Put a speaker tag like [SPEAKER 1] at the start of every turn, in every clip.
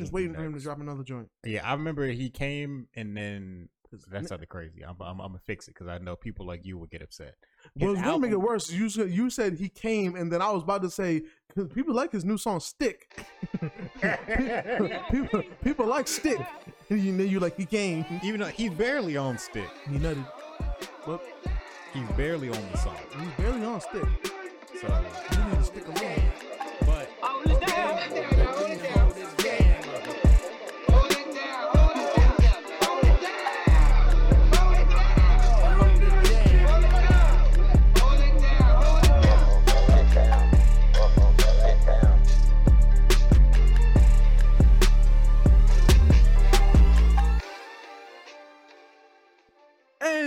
[SPEAKER 1] Just waiting for him to drop another joint.
[SPEAKER 2] Yeah, I remember he came and then that's something crazy. I'm, I'm, I'm gonna fix it because I know people like you would get upset. His
[SPEAKER 1] Well, it's gonna make it worse. You said you said he came, and then I was about to say because people like his new song "Stick." people, people like "Stick," and you know you like he came.
[SPEAKER 2] Even though he's barely on stick,
[SPEAKER 1] He nutted. Well,
[SPEAKER 2] he's barely on the song.
[SPEAKER 1] he's barely on stick.
[SPEAKER 2] So,
[SPEAKER 1] You need to stick along.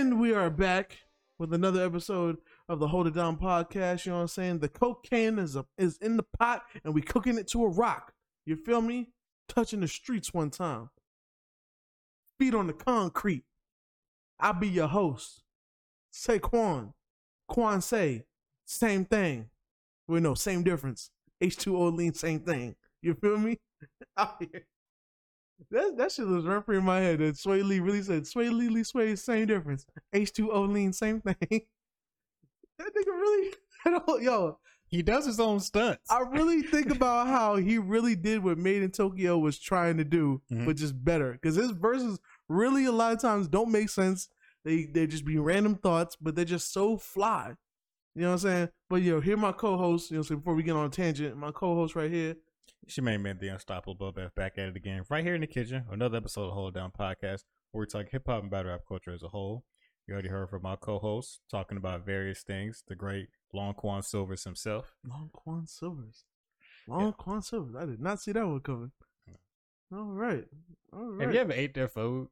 [SPEAKER 1] And we are back with another episode of the Hold It Down podcast. You know what I'm saying? The cocaine is a, is in the pot, and we cooking it to a rock. You feel me? Touching the streets one time. Feet on the concrete. I'll be your host. Saquon. Quan say. Same thing. We know, same difference. H2O lean, same thing. You feel me? Out here. That that shit was right in my head. That Swae Lee really said Swae Lee Lee Sway same difference. H2O lean same thing. that nigga really yo,
[SPEAKER 2] he does his own stunts.
[SPEAKER 1] I really think about how he really did what Made in Tokyo was trying to do,
[SPEAKER 2] Mhm.
[SPEAKER 1] but just better. Because his verses really a lot of times don't make sense. They they just be random thoughts, but they're just so fly. You know what I'm saying? But yo, here my co-host. You know, so before we get on a tangent, my co-host right here.
[SPEAKER 2] She may made man the unstoppable Bub F back at it again, right here in the kitchen. Another episode of Hold Down Podcast, where we talk hip hop and battle rap culture as a whole. You already heard from my co-host talking about various things. The great Long Quan Silvers himself.
[SPEAKER 1] Long Quan Silvers. Long Quan Silvers. I did not see that one coming. Hmm. All right. All right.
[SPEAKER 2] Have you ever ate their food?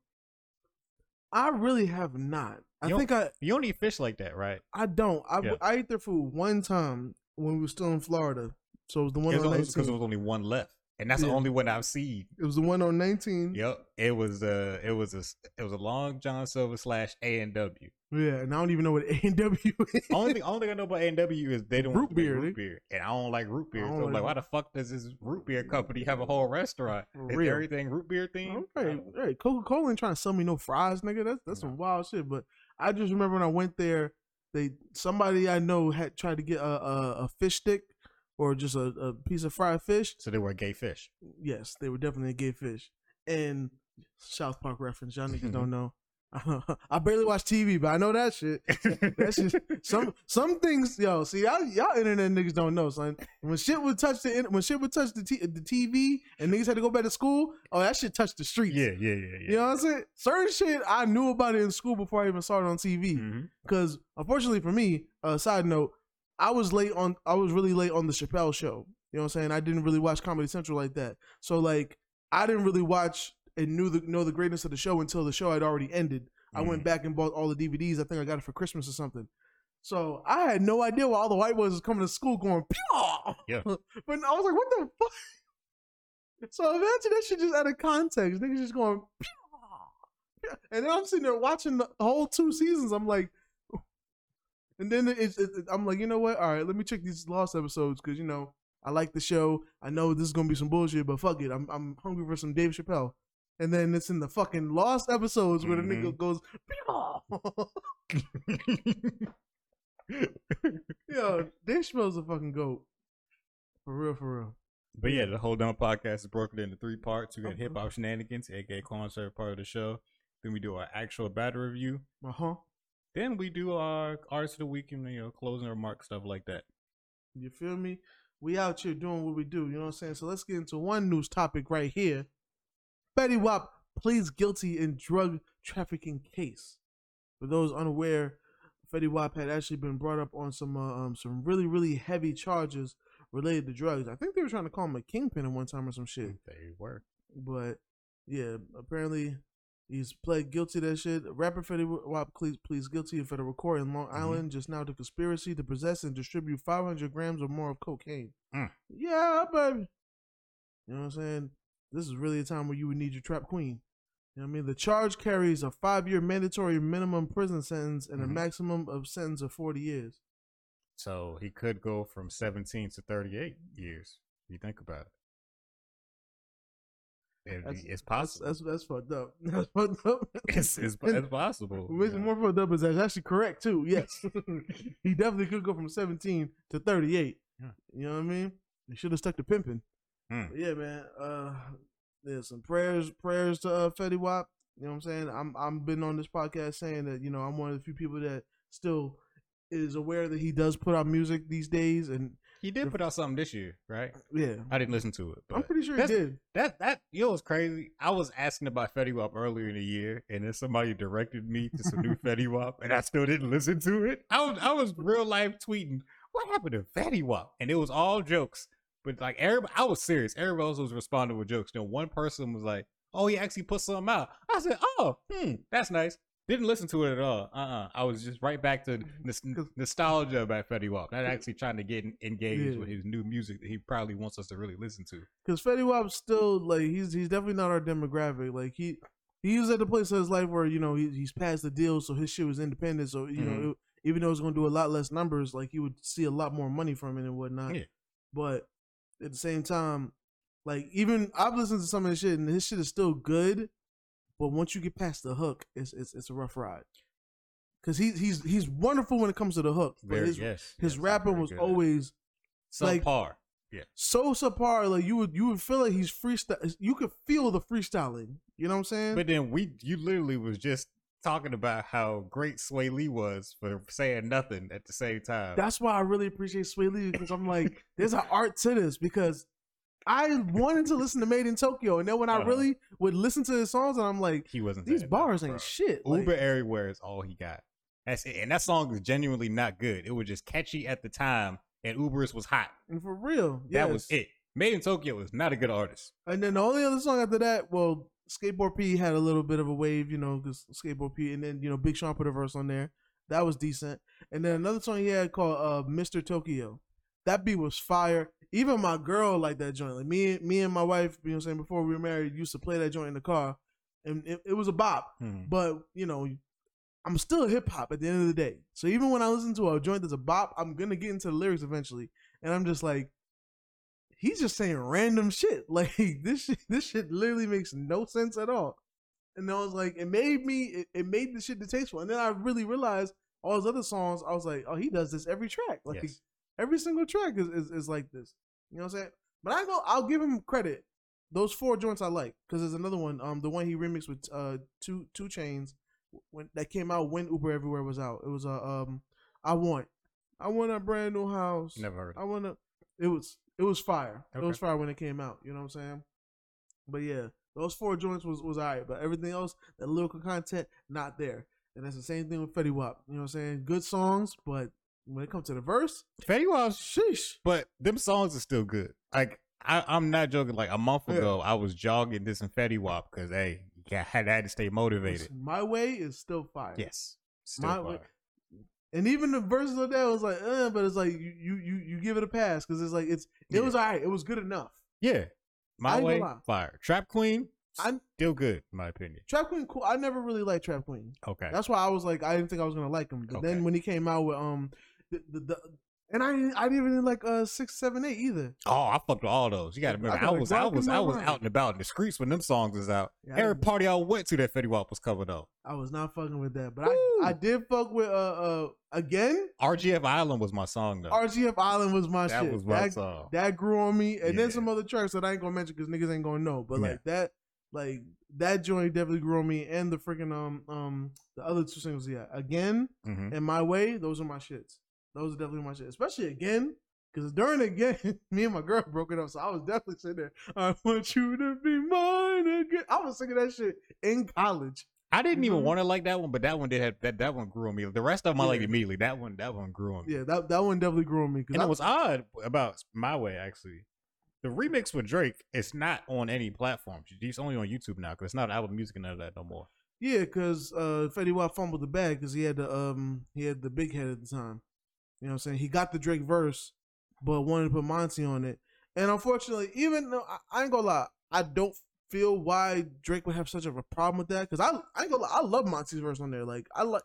[SPEAKER 1] I really have not. I
[SPEAKER 2] You don't-
[SPEAKER 1] think I
[SPEAKER 2] You don't eat fish like that, right?
[SPEAKER 1] I don't. I,
[SPEAKER 2] Yeah.
[SPEAKER 1] I ate their food one time when we were still in Florida. So it was the one on
[SPEAKER 2] because
[SPEAKER 1] 19.
[SPEAKER 2] there was only one left, and that's the only one I've seen.
[SPEAKER 1] It was the one on 19.
[SPEAKER 2] Yep, it was uh it was a it was a long John Silver slash A and W.
[SPEAKER 1] Yeah, and I don't even know what A and W is.
[SPEAKER 2] Only thing, only thing I know about A and W is they don't
[SPEAKER 1] Root beer,
[SPEAKER 2] root beer, and I don't like root beer. So I'm like,
[SPEAKER 1] like-
[SPEAKER 2] why the fuck does this root beer company have a whole restaurant? Is
[SPEAKER 1] real.
[SPEAKER 2] everything root beer themed?
[SPEAKER 1] Okay, hey, Coca Cola ain't trying to sell me no fries, nigga. That's that's some wild shit. But I just remember when I went there, they somebody I know had tried to get a a, a fish stick or just a, a piece of fried fish.
[SPEAKER 2] So they were gay fish.
[SPEAKER 1] Yes, they were definitely a gay fish. And South Park reference, y'all niggas don't know. I barely watch TV, but I know that shit. That's just some some things, yo. See, y'all, y'all internet niggas don't know, son. When shit would touch the when shit would touch the t- the TV and niggas had to go back to school, oh, that shit touched the streets.
[SPEAKER 2] yeah, yeah, yeah, yeah.
[SPEAKER 1] You know what I'm saying? Certain shit I knew about it in school before I even saw it on TV. Because unfortunately for me, uh, side note, I was late on. I was really late on the Chappelle show. You know what I'm saying? I didn't really watch Comedy Central like that. So like, I didn't really watch and knew the know the greatness of the show until the show had already ended. I went
[SPEAKER 2] Mhm.
[SPEAKER 1] back and bought all the DVDs. I think I got it for Christmas or something. So I had no idea why all the white boys was coming to school going, Pew!
[SPEAKER 2] Yeah.
[SPEAKER 1] but I was like, what the fuck? So imagine that shit just out of context. Niggas just going, Pew! and then I'm sitting there watching the whole two seasons. I'm like, and then it's, it, I'm like, you know what? All right, let me check these lost episodes because you know I like the show. I know this is gonna be some bullshit, but fuck it, I'm I'm hungry for some Dave Chappelle. And then it's in the fucking lost episodes where the nigga
[SPEAKER 2] Mhm.
[SPEAKER 1] goes, yo, Dave Chappelle's a fucking goat. For real, for real.
[SPEAKER 2] But yeah, the whole down podcast is broken into three parts. We got hip hop shenanigans, aka concert part of the show. Then we do our actual battle review.
[SPEAKER 1] Uh huh.
[SPEAKER 2] Then we do our artist of the week and you know closing remarks, stuff like that.
[SPEAKER 1] You feel me? We out here doing what we do. You know what I'm saying? So let's get into one news topic right here. Fetty Wap pleads guilty in drug trafficking case. For those unaware, Fetty Wap had actually been brought up on some uh, um some really really heavy charges related to drugs. I think they were trying to call him a kingpin at one time or some shit.
[SPEAKER 2] They were.
[SPEAKER 1] But yeah, apparently he's pled guilty to that shit. Rapper Fetty Wap pleads, pleads guilty in federal court in Long
[SPEAKER 2] Mhm.
[SPEAKER 1] Island just now to conspiracy to possess and distribute 500 grams or more of cocaine.
[SPEAKER 2] Mm.
[SPEAKER 1] Yeah, baby. You know what I'm saying? This is really a time where you would need your trap queen. You know what I mean? The charge carries a five year mandatory minimum prison sentence and a
[SPEAKER 2] Mhm.
[SPEAKER 1] maximum of sentence of 40 years.
[SPEAKER 2] So he could go from 17 to 38 years. If you think about it.
[SPEAKER 1] That's-
[SPEAKER 2] it's possible.
[SPEAKER 1] that's, that's fucked up. That's fucked up.
[SPEAKER 2] it's, it's, it's possible.
[SPEAKER 1] What makes it
[SPEAKER 2] yeah.
[SPEAKER 1] more fucked up is that's actually correct too. Yes, he definitely could go from seventeen to thirty-eight.
[SPEAKER 2] Yeah.
[SPEAKER 1] You know what I mean? He should have stuck to pimping.
[SPEAKER 2] Hmm.
[SPEAKER 1] Yeah, man. Uh, there's some prayers, prayers to uh, Fetty Wap. You know what I'm saying? I'm I'm been on this podcast saying that you know I'm one of the few people that still is aware that he does put out music these days, and
[SPEAKER 2] He did put out something this year, right?
[SPEAKER 1] yeah,
[SPEAKER 2] I didn't listen to it. But
[SPEAKER 1] I'm pretty sure he did.
[SPEAKER 2] That that you know what's crazy? I was asking about Fetty Wap earlier in the year, and then somebody directed me to some new Fetty Wap, and I still didn't listen to it. I was I was real life tweeting, "What happened to Fetty Wap?" And it was all jokes, but like everybody, I was serious. Everybody else was responding with jokes. Then one person was like, "Oh, he actually put something out." I said, "Oh, hmm, that's nice." Didn't listen to it at all. Uh, uh I was just right back to nos- nostalgia about Fetty Wap, not actually trying to get engaged
[SPEAKER 1] Yeah.
[SPEAKER 2] with his new music that he probably wants us to really listen to.
[SPEAKER 1] Because Fetty Wap's still like he's he's definitely not our demographic. Like he he was at the place of his life where you know he, he's past the deal, so his shit was independent. So you know,
[SPEAKER 2] Mhm.
[SPEAKER 1] it, even though it's going to do a lot less numbers, like he would see a lot more money from it and whatnot.
[SPEAKER 2] Yeah.
[SPEAKER 1] But at the same time, like even I've listened to some of his shit and his shit is still good, but once you get past the hook, it's it's it's a rough ride. Cause he's he's he's wonderful when it comes to the hook, but
[SPEAKER 2] Very
[SPEAKER 1] his
[SPEAKER 2] yes,
[SPEAKER 1] his
[SPEAKER 2] yes,
[SPEAKER 1] rapping was
[SPEAKER 2] good.
[SPEAKER 1] always like-
[SPEAKER 2] subpar.
[SPEAKER 1] so subpar. Like you would you would feel like he's freestyle. You could feel the freestyling. You know what I'm saying?
[SPEAKER 2] But then we, you literally was just talking about how great Swae Lee was for saying nothing at the same time.
[SPEAKER 1] That's why I really appreciate Swae Lee because I'm like, there's an art to this because I wanted to listen to Made in Tokyo, and then when I
[SPEAKER 2] Uh-huh.
[SPEAKER 1] really would listen to his songs, and I'm like,
[SPEAKER 2] he wasn't.
[SPEAKER 1] these bars ain't shit. Like,
[SPEAKER 2] Uber everywhere is all he got. That's it. And that song is genuinely not good. It was just catchy at the time, and Uber's was hot.
[SPEAKER 1] and for real,
[SPEAKER 2] That was it. Made in Tokyo is not a good artist.
[SPEAKER 1] And then the only other song after that, well, Skateboard P had a little bit of a wave, you know, because Skateboard P, and then you know Big Sean put a verse on there. That was decent. And then another song he had called uh, "Mr. Tokyo." That beat was fire. Even my girl liked that joint. Like me, me and my wife, you know, what I'm saying before we were married, used to play that joint in the car, and it, it was a bop.
[SPEAKER 2] Hmm.
[SPEAKER 1] But you know, I'm still hip hop at the end of the day. So even when I listen to a joint that's a bop, I'm gonna get into the lyrics eventually, and I'm just like, he's just saying random shit. Like this, shit, this shit literally makes no sense at all. And I was like, it made me, it, it made the shit distasteful. And then I really realized all his other songs. I was like, oh, he does this every track. Like
[SPEAKER 2] Yes.
[SPEAKER 1] Every single track is, is is like this. You know what I'm saying? But I go, I'll give him credit. Those four joints I like because there's another one, um, the one he remixed with uh two 2 Chainz when that came out when Uber Everywhere was out. It was a uh, um, I want, I want a brand new house.
[SPEAKER 2] Never heard.
[SPEAKER 1] I want to. It was it was fire. It was fire when it came out. You know what I'm saying? But yeah, those four joints was was alright. But everything else, the lyrical content, not there. And that's the same thing with Fetty Wap. You know what I'm saying? Good songs, but when it comes to the verse,
[SPEAKER 2] Fetty Wap's
[SPEAKER 1] sheesh.
[SPEAKER 2] But them songs are still good. Like I, I'm not joking. Like a month
[SPEAKER 1] Yeah.
[SPEAKER 2] ago, I was jogging this and Fetty Wap because hey, you had, had to stay motivated.
[SPEAKER 1] My way is still fire.
[SPEAKER 2] Yes, still
[SPEAKER 1] My
[SPEAKER 2] fire.
[SPEAKER 1] way- And even the verses of that was like, uh, but it's like you you you, you give it a pass because it's like it's it
[SPEAKER 2] Yeah.
[SPEAKER 1] was alright. It was good enough.
[SPEAKER 2] Yeah, my
[SPEAKER 1] ain't
[SPEAKER 2] way, fire. Trap Queen,
[SPEAKER 1] I'm
[SPEAKER 2] still good in my opinion.
[SPEAKER 1] Trap Queen, cool. I never really liked Trap Queen.
[SPEAKER 2] Okay,
[SPEAKER 1] That's why I was like, I didn't think I was gonna like him. But
[SPEAKER 2] Okay.
[SPEAKER 1] then when he came out with um, the, the, the and I didn't, I didn't even like uh six seven eight either.
[SPEAKER 2] oh, I fucked with all those. You got to
[SPEAKER 1] I
[SPEAKER 2] remember, I
[SPEAKER 1] like
[SPEAKER 2] was, I was, I was
[SPEAKER 1] mind.
[SPEAKER 2] out and about in the streets when them songs was out.
[SPEAKER 1] Yeah,
[SPEAKER 2] Every party I went to, that Fetty Wap was covered up.
[SPEAKER 1] I was not fucking with that, but
[SPEAKER 2] Woo.
[SPEAKER 1] I I did fuck with uh uh again.
[SPEAKER 2] RGF Island was my song though.
[SPEAKER 1] RGF Island was my
[SPEAKER 2] that
[SPEAKER 1] shit.
[SPEAKER 2] was my
[SPEAKER 1] that,
[SPEAKER 2] song.
[SPEAKER 1] that grew on me, and then some other tracks that I ain't gonna mention because niggas ain't gonna know. But
[SPEAKER 2] Yeah.
[SPEAKER 1] like that, like that joint definitely grew on me, and the freaking um um the other two singles, yeah, again
[SPEAKER 2] hmm
[SPEAKER 1] and my way, those are my shits. Those are definitely my shit, especially again. Because during again, me and my girl broke it up, so I was definitely sitting there. I want you to be mine again. I was singing that shit in college.
[SPEAKER 2] I didn't even want to like that one, but that one did have that. That one grew on me. The rest of them I liked
[SPEAKER 1] Yeah.
[SPEAKER 2] immediately. That one, that one grew on me.
[SPEAKER 1] Yeah, that that one definitely grew on me.
[SPEAKER 2] And
[SPEAKER 1] I,
[SPEAKER 2] it was odd about my way actually. the remix with Drake is not on any platform. It's only on YouTube now because it's not Apple Music and none of that no more.
[SPEAKER 1] Yeah, because uh, Fetty Wap fumbled the bag because he had the um he had the big head at the time. You know what I'm saying? He got the Drake verse, but wanted to put Monty on it. And unfortunately, even though I, I ain't gonna lie, I don't feel why Drake would have such of a problem with that because I I ain't gonna lie, I love Monty's verse on there. Like I like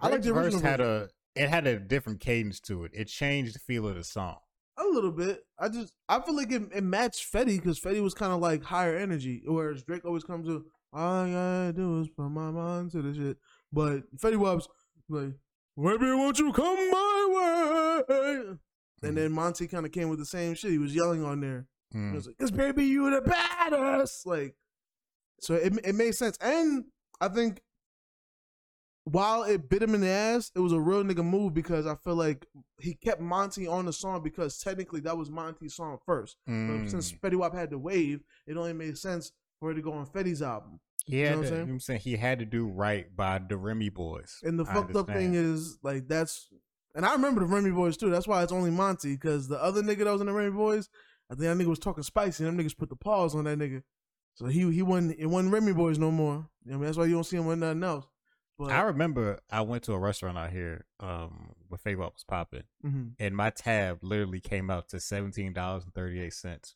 [SPEAKER 1] I like the
[SPEAKER 2] verse
[SPEAKER 1] original
[SPEAKER 2] had
[SPEAKER 1] version.
[SPEAKER 2] a it had a different cadence to it. It changed the feel of the song.
[SPEAKER 1] a little bit. I just I feel like it, it matched Fetty because Fetty was kind of like higher energy, whereas Drake always comes to all I gotta do is put my mind to the shit. But Fetty Wap's like, maybe won't you come my way? And then Monty kind of came with the same shit. He was yelling on there. He
[SPEAKER 2] Mm.
[SPEAKER 1] was like, "Cause baby, you the baddest." Like, so it it made sense, and I think while it bit him in the ass, it was a real nigga move because I feel like he kept Monty on the song because technically that was Monty's song first. But since
[SPEAKER 2] Mm.
[SPEAKER 1] Fetty Wap had the wave, it only made sense for it to go on Fetty's album.
[SPEAKER 2] He
[SPEAKER 1] You know what I'm saying?
[SPEAKER 2] I'm saying he had to do right by the Remy Boyz.
[SPEAKER 1] And the
[SPEAKER 2] I
[SPEAKER 1] fucked up thing is like that's, and I remember the Remy Boyz too. That's why it's only Monty because the other nigga that was in the Remy Boyz, I think that nigga was talking spicy. and Them niggas put the pause on that nigga, so he he wasn't it wasn't Remy Boyz no more. You know I mean, that's why you don't see him with nothing else. But
[SPEAKER 2] I remember I went to a restaurant out here um where Fade was popping,
[SPEAKER 1] mhm.
[SPEAKER 2] and my tab literally came out to seventeen dollars and thirty eight cents.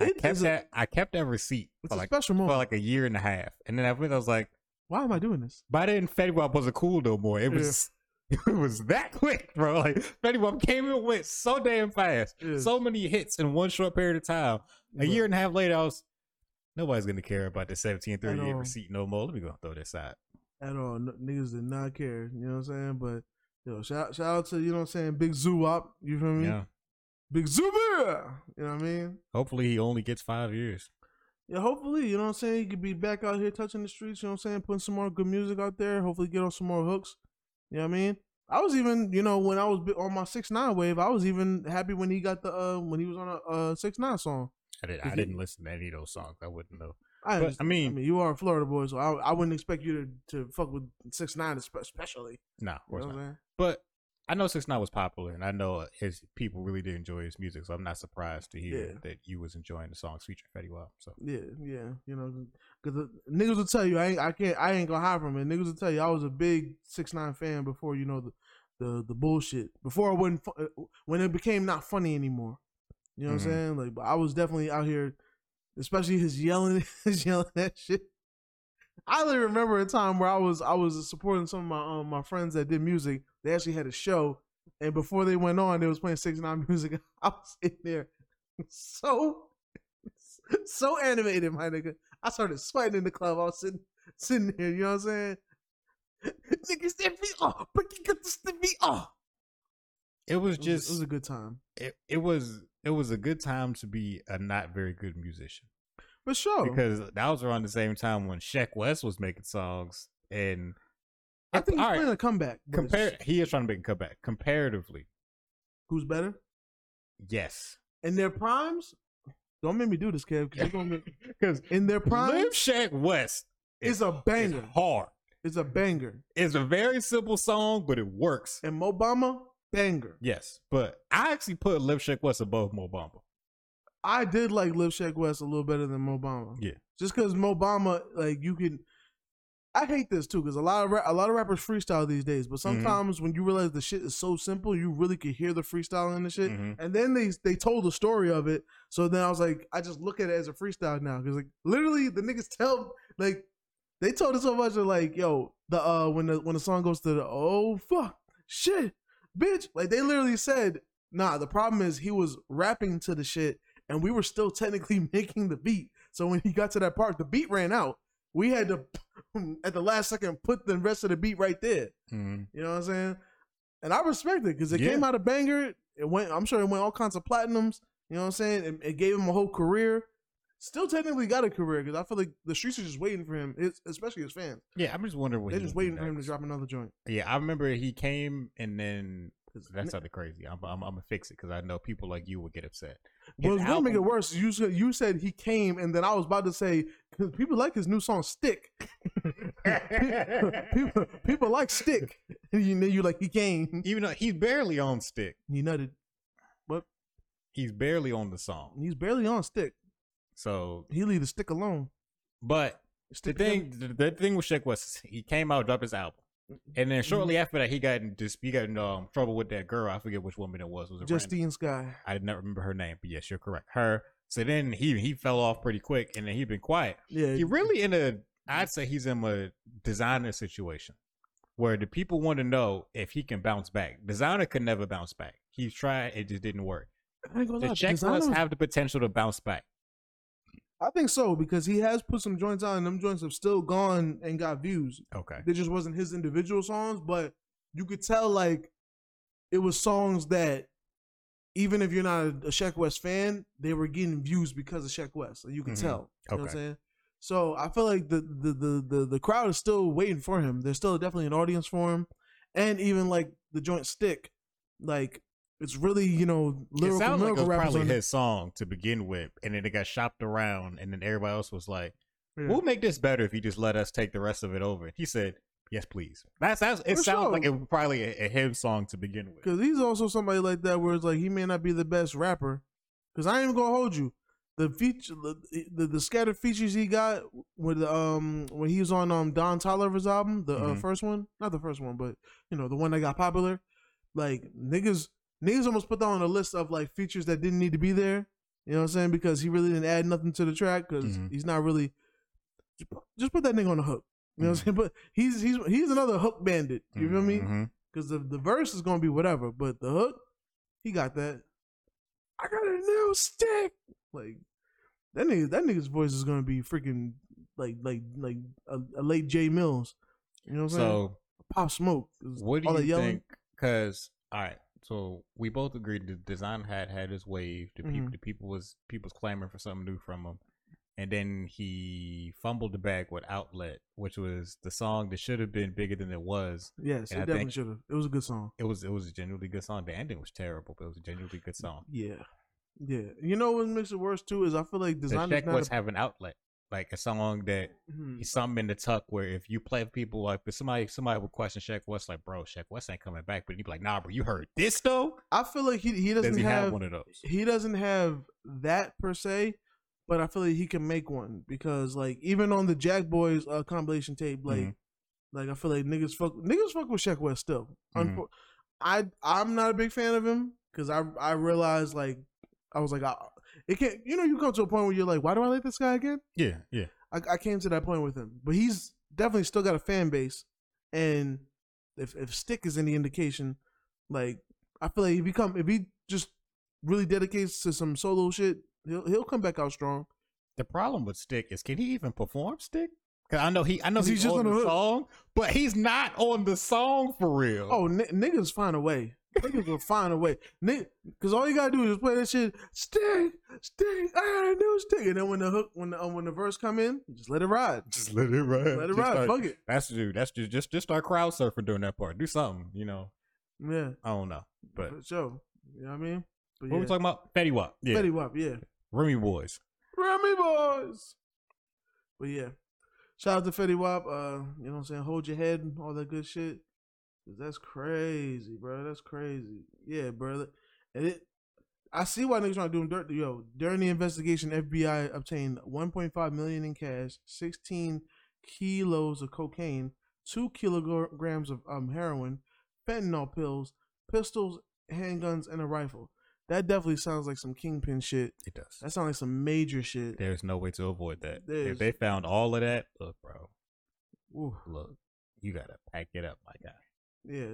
[SPEAKER 2] I kept that. I kept that receipt for
[SPEAKER 1] a
[SPEAKER 2] like
[SPEAKER 1] special
[SPEAKER 2] for like a year and a half, and then after I was like,
[SPEAKER 1] why am I doing this?
[SPEAKER 2] by then Fetty Wap wasn't cool no more. It
[SPEAKER 1] Yeah.
[SPEAKER 2] was. It was that quick, bro. Like Fetty Wap came and went so damn fast.
[SPEAKER 1] Yeah.
[SPEAKER 2] So many hits in one short period of time. A year and a half later, I was nobody's gonna care about the seventeen thirty eight receipt no more. Let me go throw this out.
[SPEAKER 1] at all. Niggas did not care. You know what I'm saying? But yo, shout shout out to you know what I'm saying, Big Zoo Up. You feel me?
[SPEAKER 2] Yeah.
[SPEAKER 1] Big Zuber. You know what I mean?
[SPEAKER 2] Hopefully, he only gets five years.
[SPEAKER 1] Yeah, hopefully, you know what I'm saying. He could be back out here touching the streets. You know what I'm saying? Putting some more good music out there. Hopefully, get on some more hooks. You know what I mean? I was even, you know, when I was on my six nine wave, I was even happy when he got the uh when he was on a uh six nine song.
[SPEAKER 2] I, did. I
[SPEAKER 1] he,
[SPEAKER 2] didn't listen to any of those songs. I wouldn't know.
[SPEAKER 1] I,
[SPEAKER 2] But. I mean-
[SPEAKER 1] I mean, you are a Florida boy, so I, I wouldn't expect you to, to fuck with six nine especially.
[SPEAKER 2] Nah, of
[SPEAKER 1] You
[SPEAKER 2] course
[SPEAKER 1] know what
[SPEAKER 2] not.
[SPEAKER 1] I'm?
[SPEAKER 2] But I know Six Nine was popular, and I know his people really did enjoy his music. So I'm not surprised to hear
[SPEAKER 1] Yeah.
[SPEAKER 2] that you was enjoying the songs featuring Fetty Wap. So
[SPEAKER 1] Yeah, yeah, you know, because niggas will tell you I ain't, I can't, I ain't gonna hide from it. Niggas will tell you I was a big six nine fan before you know the, the, the bullshit. Before it wasn't fu- uh, when it became not funny anymore. You know what
[SPEAKER 2] Mhm.
[SPEAKER 1] I'm saying? Like, but I was definitely out here, especially his yelling, his yelling that shit. I only remember a time where I was I was supporting some of my um, my friends that did music. They actually had a show, and before they went on, they was playing six nine music. I was in there, so so animated, my nigga. I started sweating in the club. I was sitting sitting there. You know what I'm saying? Niggas, me off, but you got to step me off.
[SPEAKER 2] it was
[SPEAKER 1] It was,
[SPEAKER 2] just
[SPEAKER 1] it was a good time,
[SPEAKER 2] it, it was it was a good time to be a not very good musician
[SPEAKER 1] for sure.
[SPEAKER 2] because that was around the same time when Sheck Wes was making songs and
[SPEAKER 1] I think he's
[SPEAKER 2] right,
[SPEAKER 1] playing a comeback.
[SPEAKER 2] compare he is trying to make a comeback comparatively.
[SPEAKER 1] who's better
[SPEAKER 2] Yes,
[SPEAKER 1] in their primes? Don't make me do this, Kev. Because make in their
[SPEAKER 2] Live
[SPEAKER 1] primes.
[SPEAKER 2] Sheck Wes
[SPEAKER 1] is, a banger.
[SPEAKER 2] hard.
[SPEAKER 1] It's a banger.
[SPEAKER 2] It's a very simple song, but it works.
[SPEAKER 1] And Mo Bamba, banger.
[SPEAKER 2] Yes, but I actually put Lip Shake West above Mo Bamba.
[SPEAKER 1] I did like Live Sheck Wes a little better than Mo Bamba.
[SPEAKER 2] Yeah.
[SPEAKER 1] Just because Mo Bamba, like you can. I hate this too because a lot of ra- a lot of rappers freestyle these days, but
[SPEAKER 2] Mm-hmm.
[SPEAKER 1] sometimes when you realize the shit is so simple, you really can hear the freestyle in the shit.
[SPEAKER 2] Mhm.
[SPEAKER 1] And then they they told the story of it, so then I was like, I just look at it as a freestyle now because like literally the niggas tell like they told us so much of like yo the uh when the when the song goes to the oh fuck shit bitch like they literally said nah the problem is he was rapping to the shit and we were still technically making the beat so when he got to that part the beat ran out we had to at the last second put the rest of the beat right there
[SPEAKER 2] Mhm.
[SPEAKER 1] you know what I'm saying? And I respect it because it
[SPEAKER 2] Yeah.
[SPEAKER 1] came out a banger. It went. I'm sure it went all kinds of platinums. You know what I'm saying? It, it gave him a whole career. Still technically got a career because I feel like the streets are just waiting for him, especially his fans.
[SPEAKER 2] Yeah, I'm just wondering what
[SPEAKER 1] They're
[SPEAKER 2] he
[SPEAKER 1] just waiting for him to drop another joint.
[SPEAKER 2] Yeah, I remember he came and then that
[SPEAKER 1] n-
[SPEAKER 2] sounded crazy. I'm, I'm, I'm gonna fix it because I know people like you would get upset.
[SPEAKER 1] Well,
[SPEAKER 2] His
[SPEAKER 1] it's gonna make it worse. You said, you said he came, and then I was about to say because people like his new song "Stick." people, people like "Stick," and you, then you like he came.
[SPEAKER 2] Even though he's barely on stick,
[SPEAKER 1] He nutted. What?
[SPEAKER 2] he's barely on the song.
[SPEAKER 1] He's barely on stick.
[SPEAKER 2] So,
[SPEAKER 1] He leave the stick alone.
[SPEAKER 2] but the
[SPEAKER 1] Stick
[SPEAKER 2] thing, the, the thing with Sheck was he came out, dropped his album, and then shortly
[SPEAKER 1] Mm-hmm.
[SPEAKER 2] after that, he got in just he got in um, trouble with that girl. I forget which woman it was. Was it random?
[SPEAKER 1] Justine Skye.
[SPEAKER 2] I did not remember her name, but yes, you're correct. Her. So then he he fell off pretty quick, and then he been quiet.
[SPEAKER 1] Yeah.
[SPEAKER 2] He really in a I'd say he's in a Desiigner situation where the people want to know if he can bounce back. Desiigner could never bounce back. He's tried, it just didn't work.
[SPEAKER 1] I ain't gonna
[SPEAKER 2] The
[SPEAKER 1] lie,
[SPEAKER 2] check must have the potential to bounce back.
[SPEAKER 1] I think so because he has put some joints out, and them joints have still gone and got views.
[SPEAKER 2] Okay.
[SPEAKER 1] They just wasn't his individual songs, but you could tell like it was songs that even if you're not a, a Sheck Wes fan, they were getting views because of Sheck Wes. Like, you could
[SPEAKER 2] Mhm.
[SPEAKER 1] tell. You know what I'm saying? So I feel like the, the the the the crowd is still waiting for him. There's still definitely an audience for him, and even like the joint stick, like it's really you know
[SPEAKER 2] It
[SPEAKER 1] lyrical
[SPEAKER 2] sounds like it was probably
[SPEAKER 1] on it.
[SPEAKER 2] his song to begin with, and then it got shopped around, and then everybody else was like,
[SPEAKER 1] Yeah.
[SPEAKER 2] "We'll make this better if you just let us take the rest of it over." He said, "Yes, please." That's that's. It
[SPEAKER 1] For
[SPEAKER 2] sounds
[SPEAKER 1] sure.
[SPEAKER 2] like it was probably a, a him song to begin with.
[SPEAKER 1] Because he's also somebody like that where it's like he may not be the best rapper. Because I ain't even gonna hold you. The feature, the, the the scattered features he got with um when he was on um Don Toliver's album, the uh,
[SPEAKER 2] Mhm.
[SPEAKER 1] first one, not the first one, but you know the one that got popular. Like niggas, niggas almost put that on a list of like features that didn't need to be there. You know what I'm saying? Because he really didn't add nothing to the track. Because
[SPEAKER 2] Mhm.
[SPEAKER 1] he's not really. just put- that nigga on the hook. You know what I'm saying? But he's he's he's another hook bandit. You feel me?
[SPEAKER 2] Mhm.
[SPEAKER 1] Because the, the verse is gonna be whatever, but the hook, he got that. I got a new stick. Like that nigga, that nigga's voice is gonna be freaking like like like a, a late J Mills. You know what I'm saying?
[SPEAKER 2] So,
[SPEAKER 1] Pop Smoke.
[SPEAKER 2] what do you think? Because all right, so we both agreed the design had had his wave. The people,
[SPEAKER 1] Mhm.
[SPEAKER 2] the people was people's clamoring for something new from him, and then he fumbled the bag with Outlet, which was the song that should have been bigger than it was.
[SPEAKER 1] Yes,
[SPEAKER 2] and
[SPEAKER 1] it
[SPEAKER 2] I
[SPEAKER 1] definitely should have. It was a good song.
[SPEAKER 2] It was it was a genuinely good song. The ending was terrible, but it was a genuinely good song.
[SPEAKER 1] Yeah, yeah. You know what makes it worse too is I feel like
[SPEAKER 2] design.
[SPEAKER 1] The
[SPEAKER 2] check
[SPEAKER 1] not
[SPEAKER 2] was
[SPEAKER 1] a-
[SPEAKER 2] have an outlet, like a song that
[SPEAKER 1] Mhm.
[SPEAKER 2] he's something in the tuck where if you play people like if somebody somebody would question Sheck Wes like bro Sheck Wes ain't coming back but he'd be like nah bro you heard this though
[SPEAKER 1] I feel like he he
[SPEAKER 2] does
[SPEAKER 1] doesn't
[SPEAKER 2] he
[SPEAKER 1] have,
[SPEAKER 2] have one of those
[SPEAKER 1] he doesn't have that per se, but I feel like he can make one because like even on the Jack Boys uh, compilation tape, like
[SPEAKER 2] Mhm.
[SPEAKER 1] like I feel like niggas fuck niggas fuck with Sheck Wes still.
[SPEAKER 2] Mhm.
[SPEAKER 1] I I'm not a big fan of him because I I realized like I was like I, it can't you know you come to a point where you're like why do I like this guy again?
[SPEAKER 2] yeah yeah
[SPEAKER 1] I, I came to that point with him, but he's definitely still got a fan base, and if if Stick is any indication, like I feel like if he come if he just really dedicates to some solo shit, he'll he'll come back out strong.
[SPEAKER 2] the problem with Stick is can he even perform Stick Cause I know he I know
[SPEAKER 1] Is he
[SPEAKER 2] he's
[SPEAKER 1] just
[SPEAKER 2] on
[SPEAKER 1] on the
[SPEAKER 2] the
[SPEAKER 1] hook?
[SPEAKER 2] song but he's not on the song for real
[SPEAKER 1] Oh, n- niggas find a way. Niggas will find a way. Because all you gotta do is just play that shit. Stick, stick, I got a new stick. And then when the hook, when the um, when the verse come in, just let it ride.
[SPEAKER 2] just let it ride
[SPEAKER 1] Let it
[SPEAKER 2] Just
[SPEAKER 1] ride.
[SPEAKER 2] start-
[SPEAKER 1] Fuck it.
[SPEAKER 2] that's dude that's just just just start crowd surfing during that part do something you know
[SPEAKER 1] Yeah,
[SPEAKER 2] I don't know but
[SPEAKER 1] for sure. You know what I mean? But
[SPEAKER 2] what
[SPEAKER 1] yeah.
[SPEAKER 2] we talking about Fetty Wap yeah
[SPEAKER 1] Fetty Wap, yeah.
[SPEAKER 2] Remy Boyz
[SPEAKER 1] Remy Boyz. But yeah, shout out to Fetty Wap. Uh, you know what I'm saying? Hold your head and all that good shit. 'Cause That's crazy, bro. That's crazy. Yeah, brother. And it, I see why niggas trying to do him dirt. Yo, during the investigation, FBI obtained 1.5 million in cash, 16 kilos of cocaine, two kilograms of um heroin, fentanyl pills, pistols, handguns, and a rifle. That definitely sounds like some kingpin shit.
[SPEAKER 2] it does
[SPEAKER 1] That sounds like some major shit.
[SPEAKER 2] There's no way to avoid that.
[SPEAKER 1] There's-
[SPEAKER 2] If they found all of that, look, bro,
[SPEAKER 1] Ooh,
[SPEAKER 2] look, you gotta pack it up, my guy.
[SPEAKER 1] Yeah,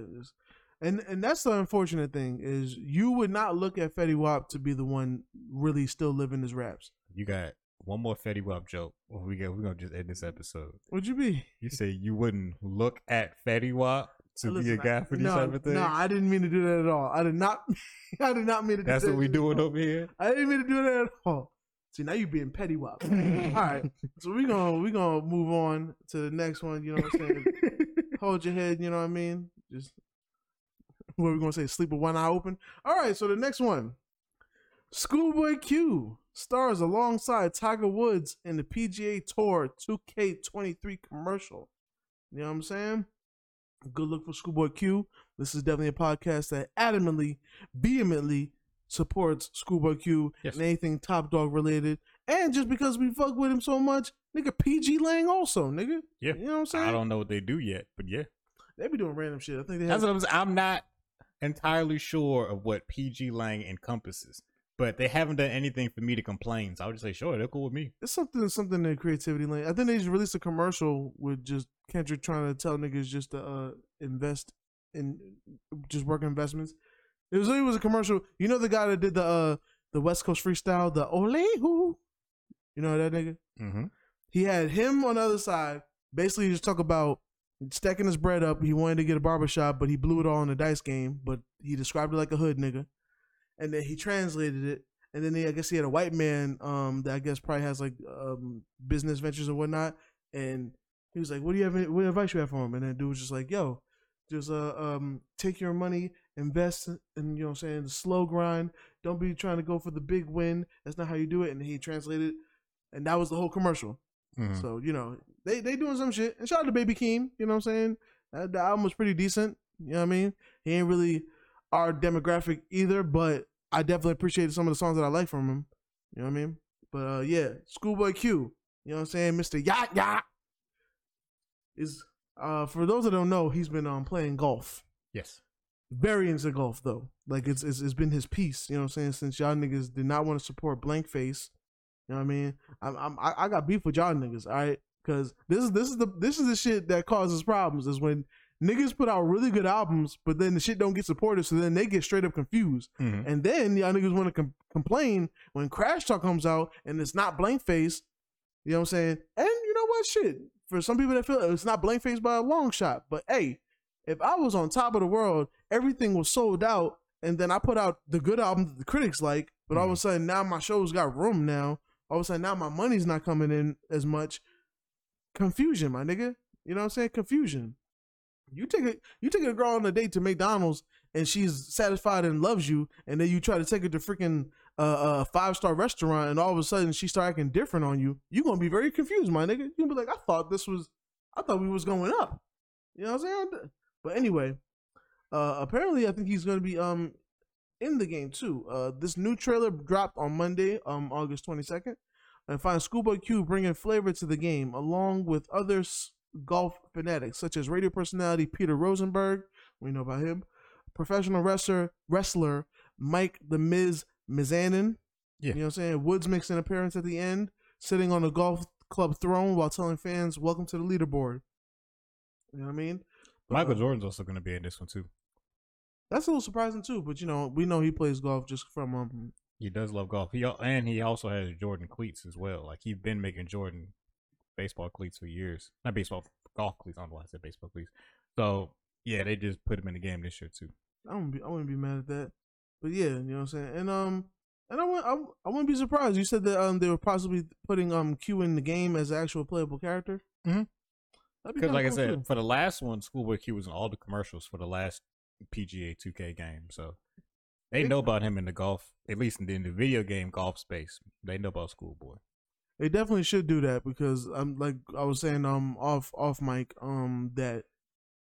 [SPEAKER 1] and and that's the unfortunate thing is you would not look at Fetty Wap to be the one really still living his raps.
[SPEAKER 2] You got one more Fetty Wap joke. We get, we're gonna just end this episode.
[SPEAKER 1] Would you be?
[SPEAKER 2] You say you wouldn't look at Fetty Wap to be a guy for these
[SPEAKER 1] no,
[SPEAKER 2] type of things.
[SPEAKER 1] No, I didn't mean to do that at all. I did not. I did not mean to. Do that.
[SPEAKER 2] That's
[SPEAKER 1] do
[SPEAKER 2] what we doing over here.
[SPEAKER 1] I didn't mean to do that at all. See, now you being petty wop. all right, so we gonna we gonna move on to the next one. You know what I'm saying? Hold your head. You know what I mean? Just what are we gonna say? Sleep with one eye open. All right. So the next one, Schoolboy Q stars alongside Tiger Woods in the PGA Tour 2K23 commercial. You know what I'm saying? Good look for Schoolboy Q. This is definitely a podcast that adamantly, vehemently supports Schoolboy Q
[SPEAKER 2] Yes.
[SPEAKER 1] and anything Top Dawg related, and just because we fuck with him so much, nigga, PG Lang also, nigga.
[SPEAKER 2] Yeah.
[SPEAKER 1] You know what I'm saying?
[SPEAKER 2] I don't know what they do yet, but yeah.
[SPEAKER 1] They be doing random shit. I think they
[SPEAKER 2] That's
[SPEAKER 1] have.
[SPEAKER 2] what I'm saying. I'm not entirely sure of what PG Lang encompasses, but they haven't done anything for me to complain. So I would just say, sure, they're cool with me.
[SPEAKER 1] It's something, something in creativity lane. I think they just released a commercial with just Kendrick trying to tell niggas just to uh, invest in just work investments. It was it was a commercial. You know the guy that did the uh the West Coast freestyle, the Ole who, you know that nigga.
[SPEAKER 2] Mm-hmm.
[SPEAKER 1] He had him on the other side, basically just talk about stacking his bread up. He wanted to get a barbershop, but he blew it all in the dice game. But he described it like a hood nigga, and then he translated it. And then he, I guess he had a white man um, that I guess probably has like um, business ventures and whatnot. And he was like, "What do you have? What advice you have for him?" And then dude was just like, "Yo, just uh, um, take your money, invest in you know what I'm saying the slow grind. Don't be trying to go for the big win. That's not how you do it." And he translated, and that was the whole commercial.
[SPEAKER 2] Mm-hmm.
[SPEAKER 1] So you know they they doing some shit. And shout out to Baby Keem. You know what I'm saying? That, the album was pretty decent. You know what I mean? He ain't really our demographic either, but I definitely appreciated some of the songs that I like from him. You know what I mean? But uh, yeah, Schoolboy Q. You know what I'm saying? Mr. Yacht Yacht is uh for those that don't know, he's been um playing golf.
[SPEAKER 2] yes.
[SPEAKER 1] Very into golf though. Like it's, it's it's been his piece. You know what I'm saying? Since y'all niggas did not want to support Blank Face. You know what I mean? I'm, I'm I I got beef with y'all niggas. All right, because this is this is the this is the shit that causes problems. Is when niggas put out really good albums, but then the shit don't get supported, so then they get straight up confused.
[SPEAKER 2] Mm-hmm.
[SPEAKER 1] And then y'all niggas want to com- complain when Crash Talk comes out and it's not Blank Face. You know what I'm saying? And you know what? Shit. For some people that feel it's not Blank Face by a long shot. But hey, if I was on top of the world, everything was sold out, and then I put out the good album that the critics like, but all of a sudden now my show's got room now. All of a sudden now my money's not coming in as much. Confusion, my nigga. You know what I'm saying? Confusion. You take a you take a girl on a date to McDonald's and she's satisfied and loves you, and then you try to take her to freaking uh, uh five star restaurant, and all of a sudden she start acting different on you. You gonna be very confused, my nigga. You gonna be like, I thought this was, I thought we was going up. You know what I'm saying? But anyway, uh apparently I think he's gonna be um in the game too. Uh, this new trailer dropped on Monday, um August 22nd, and find Schoolboy Q bringing flavor to the game along with other golf fanatics such as radio personality Peter Rosenberg. We know about him professional wrestler wrestler Mike the Miz Mizanin.
[SPEAKER 2] Yeah.
[SPEAKER 1] You know what I'm saying? Woods makes an appearance at the end, sitting on a golf club throne while telling fans, Welcome to the leaderboard. You know what I mean? But,
[SPEAKER 2] Michael
[SPEAKER 1] uh,
[SPEAKER 2] Jordan's also going to be in this one too.
[SPEAKER 1] That's a little surprising too, but you know, we know he plays golf just from um
[SPEAKER 2] He does love golf. He and he also has Jordan cleats as well. Like he's been making Jordan baseball cleats for years. Not baseball, golf cleats. I don't know why I said baseball cleats. So yeah, they just put him in the game this year too.
[SPEAKER 1] I wouldn't be I wouldn't be mad at that. But yeah, you know what I'm saying? And um and I wouldn't I, I wouldn't be surprised. You said that um they were possibly putting um Q in the game as an actual playable character.
[SPEAKER 2] Mhm.
[SPEAKER 1] Be
[SPEAKER 2] Because like I said,
[SPEAKER 1] too.
[SPEAKER 2] for the last one, Schoolboy Q was in all the commercials for the last PGA 2K game. So they know about him in the golf, at least in the, in the video game golf space. They know about Schoolboy.
[SPEAKER 1] They definitely should do that because I'm like I was saying um off off mic um that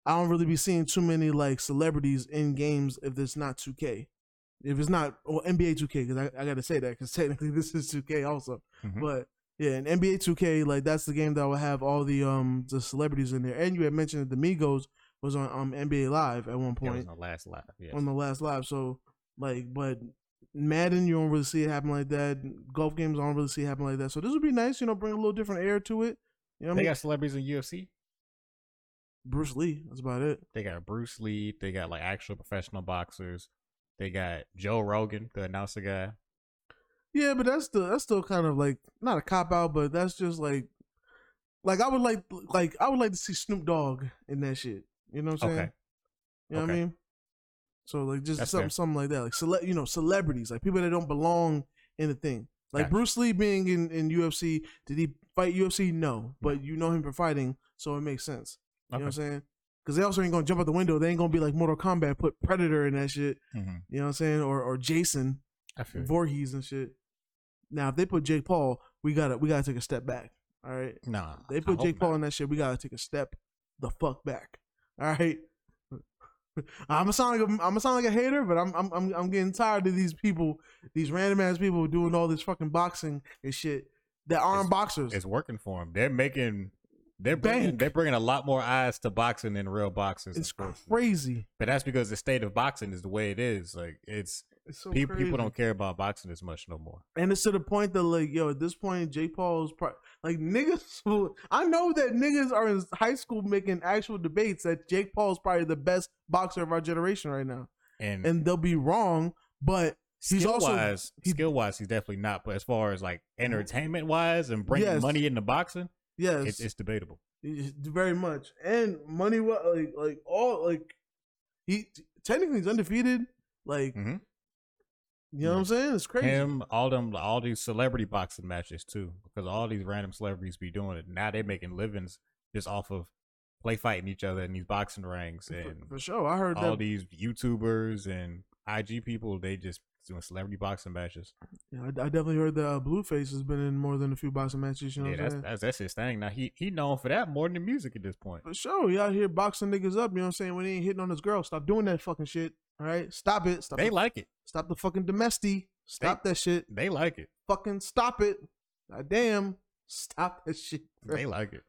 [SPEAKER 1] I don't really be seeing too many like celebrities in games if it's not 2K. If it's not or NBA 2K because I, I got to say that because technically this is 2K also.
[SPEAKER 2] Mhm.
[SPEAKER 1] But yeah, in NBA 2K like that's the game that will have all the um the celebrities in there. And you had mentioned that the Migos was on um NBA Live at one point
[SPEAKER 2] in the last live. Yes.
[SPEAKER 1] on the last live. So like, but Madden, you don't really see it happen like that. Golf games, I don't really see it happen like that. So this would be nice, you know, bring a little different air to it. You know, I
[SPEAKER 2] they
[SPEAKER 1] mean,
[SPEAKER 2] got celebrities in UFC.
[SPEAKER 1] Bruce Lee. That's about it.
[SPEAKER 2] They got Bruce Lee. They got like actual professional boxers. They got Joe Rogan, the announcer guy.
[SPEAKER 1] Yeah, but that's still that's still kind of like not a cop out, but that's just like, like I would like like I would like to see Snoop Dogg in that shit. You know what I'm saying?
[SPEAKER 2] Okay.
[SPEAKER 1] You know what I mean? So like just
[SPEAKER 2] That's
[SPEAKER 1] something
[SPEAKER 2] fair.
[SPEAKER 1] something like that, like cele- you know celebrities, like people that don't belong in the thing. Like
[SPEAKER 2] Gotcha.
[SPEAKER 1] Bruce Lee being in in UFC, did he fight UFC? No, but you know him for fighting, so it makes sense. You know what I'm
[SPEAKER 2] Okay.
[SPEAKER 1] saying? Because they also ain't gonna jump out the window. They ain't gonna be like Mortal Kombat, put Predator in that shit.
[SPEAKER 2] Mhm.
[SPEAKER 1] You know what I'm saying? Or or Jason
[SPEAKER 2] I feel you.
[SPEAKER 1] Voorhees and shit. Now if they put Jake Paul, we gotta we gotta take a step back. All right.
[SPEAKER 2] Nah,
[SPEAKER 1] They
[SPEAKER 2] I
[SPEAKER 1] put
[SPEAKER 2] hope
[SPEAKER 1] Jake Paul in that shit. We gotta take a step the fuck back. All right. I'm gonna sound like a, I'm gonna sound like a hater, but I'm I'm I'm I'm getting tired of these people, these random ass people doing all this fucking boxing and shit that aren't
[SPEAKER 2] It's-
[SPEAKER 1] boxers.
[SPEAKER 2] It's working for them. They're making. They're bringing,
[SPEAKER 1] Bank.
[SPEAKER 2] they're bringing a lot more eyes to boxing than real boxers.
[SPEAKER 1] It's crazy.
[SPEAKER 2] But that's because the state of boxing is the way it is. Like it's
[SPEAKER 1] It's so
[SPEAKER 2] people people don't care about boxing as much no more.
[SPEAKER 1] And it's to the point that like, yo, at this point, Jake Paul's pro- like niggas. will- I know that niggas are in high school making actual debates that Jake Paul's probably the best boxer of our generation right now,
[SPEAKER 2] And,
[SPEAKER 1] and they'll be wrong. But he's
[SPEAKER 2] skill
[SPEAKER 1] also
[SPEAKER 2] wise,
[SPEAKER 1] he-
[SPEAKER 2] skill wise, he's definitely not. But as far as like entertainment wise and bringing
[SPEAKER 1] Yes.
[SPEAKER 2] money into boxing,
[SPEAKER 1] yes,
[SPEAKER 2] it's, it's debatable.
[SPEAKER 1] very much and money. Like like all like he technically he's undefeated. Like
[SPEAKER 2] Mhm.
[SPEAKER 1] You know what I'm saying? It's crazy.
[SPEAKER 2] Him, all them, all these celebrity boxing matches too, because all these random celebrities be doing it. Now they're making livings just off of play fighting each other in these boxing rings, and
[SPEAKER 1] for sure, I heard
[SPEAKER 2] all
[SPEAKER 1] that.
[SPEAKER 2] these YouTubers and IG people. They just doing celebrity boxing matches.
[SPEAKER 1] Yeah, I, I definitely heard that uh, Blueface has been in more than a few boxing matches. You know
[SPEAKER 2] yeah, that's, that's that's his thing. Now he he known for that more than the music at this point.
[SPEAKER 1] For sure, he out here boxing niggas up. You know what I'm saying? When he ain't hitting on his girl, stop doing that fucking shit. All right, stop it. Stop.
[SPEAKER 2] They
[SPEAKER 1] the,
[SPEAKER 2] like it.
[SPEAKER 1] stop the fucking domesty. Stop that shit.
[SPEAKER 2] They like it.
[SPEAKER 1] Fucking stop it. God damn. Stop that shit. bro.
[SPEAKER 2] They like it.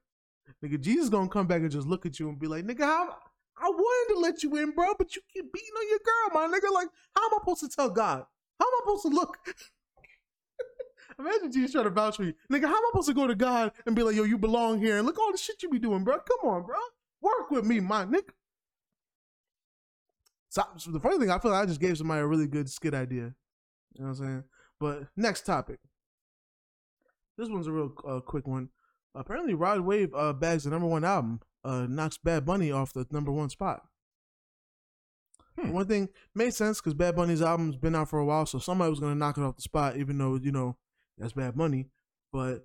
[SPEAKER 1] Nigga, Jesus gonna come back and just look at you and be like, nigga, how I wanted to let you in, bro, but you keep beating on your girl, my nigga. Like, how am I supposed to tell God? How am I supposed to look? Imagine Jesus trying to vouch for you. Nigga, how am I supposed to go to God and be like, yo, you belong here and look all the shit you be doing, bro? Come on, bro. Work with me, my nigga. So, so the funny thing, I feel like I just gave somebody a really good skit idea. You know what I'm saying? But next topic. This one's a real uh, quick one. Apparently, Rod Wave uh, bags the number one album, uh, knocks Bad Bunny off the number one spot.
[SPEAKER 2] Hmm.
[SPEAKER 1] One thing made sense because Bad Bunny's album's been out for a while, so somebody was gonna knock it off the spot, even though you know that's Bad Bunny. But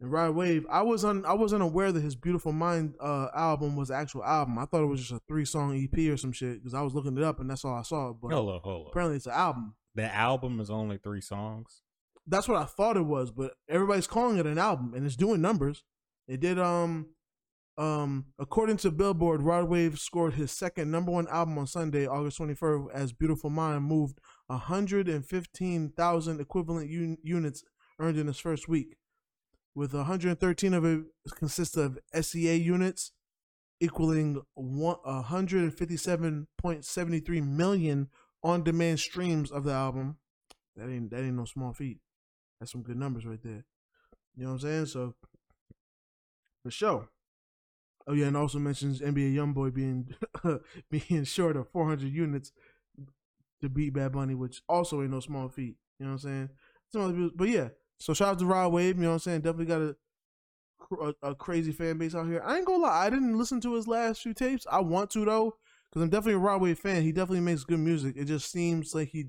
[SPEAKER 1] in Rod Wave, I was un, I wasn't aware that his Beautiful Mind uh, album was actual album. I thought it was just a three song EP or some shit because I was looking it up and that's all I saw. But
[SPEAKER 2] Hold up, hold up.
[SPEAKER 1] apparently, it's an album.
[SPEAKER 2] The album is only three songs.
[SPEAKER 1] that's what I thought it was, but everybody's calling it an album and it's doing numbers. It did um um according to Billboard, Rod Wave scored his second number one album on Sunday, August 21st, as Beautiful Mind moved 115,000 equivalent un- units earned in his first week. With 113 of it consists of SEA units, equaling 157.73 million on-demand streams of the album. That ain't that ain't no small feat. That's some good numbers right there. You know what I'm saying? So the show. Oh yeah, and also mentions NBA YoungBoy being being short of 400 units to beat Bad Bunny, which also ain't no small feat. You know what I'm saying? But yeah. So shout out to Rod Wave. You know what I'm saying? Definitely got a a, a crazy fan base out here. I ain't gonna lie, I didn't listen to his last few tapes. I want to though, because I'm definitely a Rod Wave fan. He definitely makes good music. It just seems like he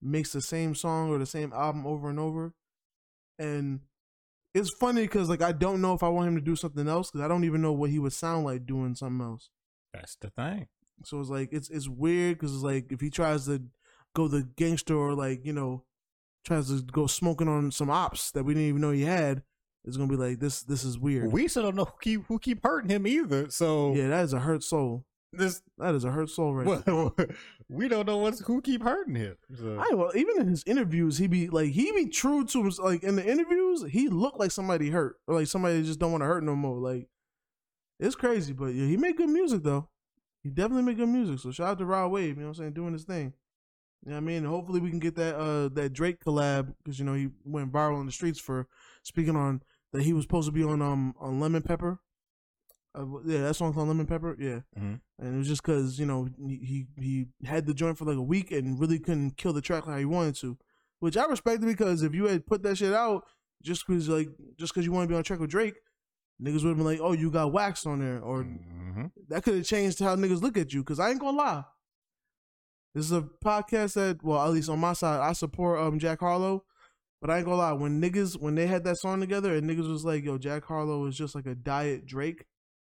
[SPEAKER 1] makes the same song or the same album over and over. And it's funny because like I don't know if I want him to do something else because I don't even know what he would sound like doing something else.
[SPEAKER 2] That's the thing.
[SPEAKER 1] So it's like it's it's weird because it's like if he tries to go the gangster or like you know tries to go smoking on some ops that we didn't even know he had, it's gonna be like this. This is weird.
[SPEAKER 2] We still don't know who keep who keep hurting him either. So
[SPEAKER 1] yeah, that is a hurt soul.
[SPEAKER 2] this
[SPEAKER 1] That is a hurt soul right
[SPEAKER 2] well, we don't know what's who keep hurting him. So,
[SPEAKER 1] I well, even in his interviews, he be like he be true to his like in the interviews, he looked like somebody hurt or like somebody just don't want to hurt no more. Like it's crazy, but yeah, he made good music though. He definitely made good music. So shout out to Rod Wave, you know what I'm saying, doing his thing. You know what I mean? Hopefully we can get that uh that Drake collab because you know he went viral in the streets for speaking on that he was supposed to be on um on Lemon Pepper. Uh, yeah, that song's on Lemon Pepper. Yeah,
[SPEAKER 2] Mhm.
[SPEAKER 1] and it was just because you know he, he had the joint for like a week and really couldn't kill the track like he wanted to, which I respected because if you had put that shit out just because like just because you want to be on a track with Drake, niggas would have been like, oh, you got waxed on there, or
[SPEAKER 2] Mhm.
[SPEAKER 1] that could have changed how niggas look at you. Because I ain't gonna lie, this is a podcast that, well, at least on my side, I support um Jack Harlow. But I ain't gonna lie, when niggas when they had that song together and niggas was like, "Yo, Jack Harlow is just like a diet Drake,"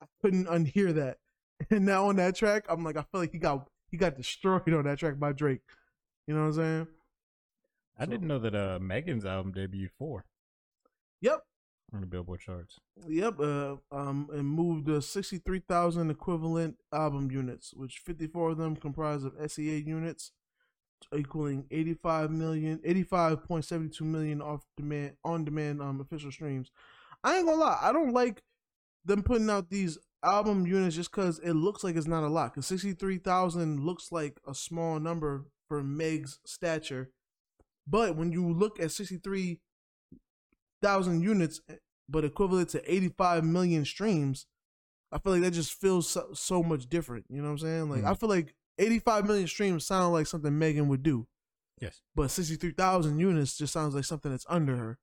[SPEAKER 1] I couldn't unhear that. And now on that track, I'm like, I feel like he got he got destroyed on that track by Drake. You know what I'm saying?
[SPEAKER 2] I didn't know that uh Megan's album debuted four.
[SPEAKER 1] Yep.
[SPEAKER 2] On the Billboard charts.
[SPEAKER 1] Yep, uh, um, and moved uh, 63,000 equivalent album units, which 54 of them comprise of SEA units, equaling 85 million, 85.72 million off demand, on demand um, official streams. I ain't gonna lie, I don't like them putting out these album units just because it looks like it's not a lot. Because 63,000 looks like a small number for Meg's stature. But when you look at 63,000 units, eh, but equivalent to 85 million streams, I feel like that just feels so, so much different. You know what I'm saying? Like,
[SPEAKER 2] Mhm.
[SPEAKER 1] I feel like 85 million streams sound like something Megan would do.
[SPEAKER 2] Yes,
[SPEAKER 1] But 63,000 units just sounds like something that's under her.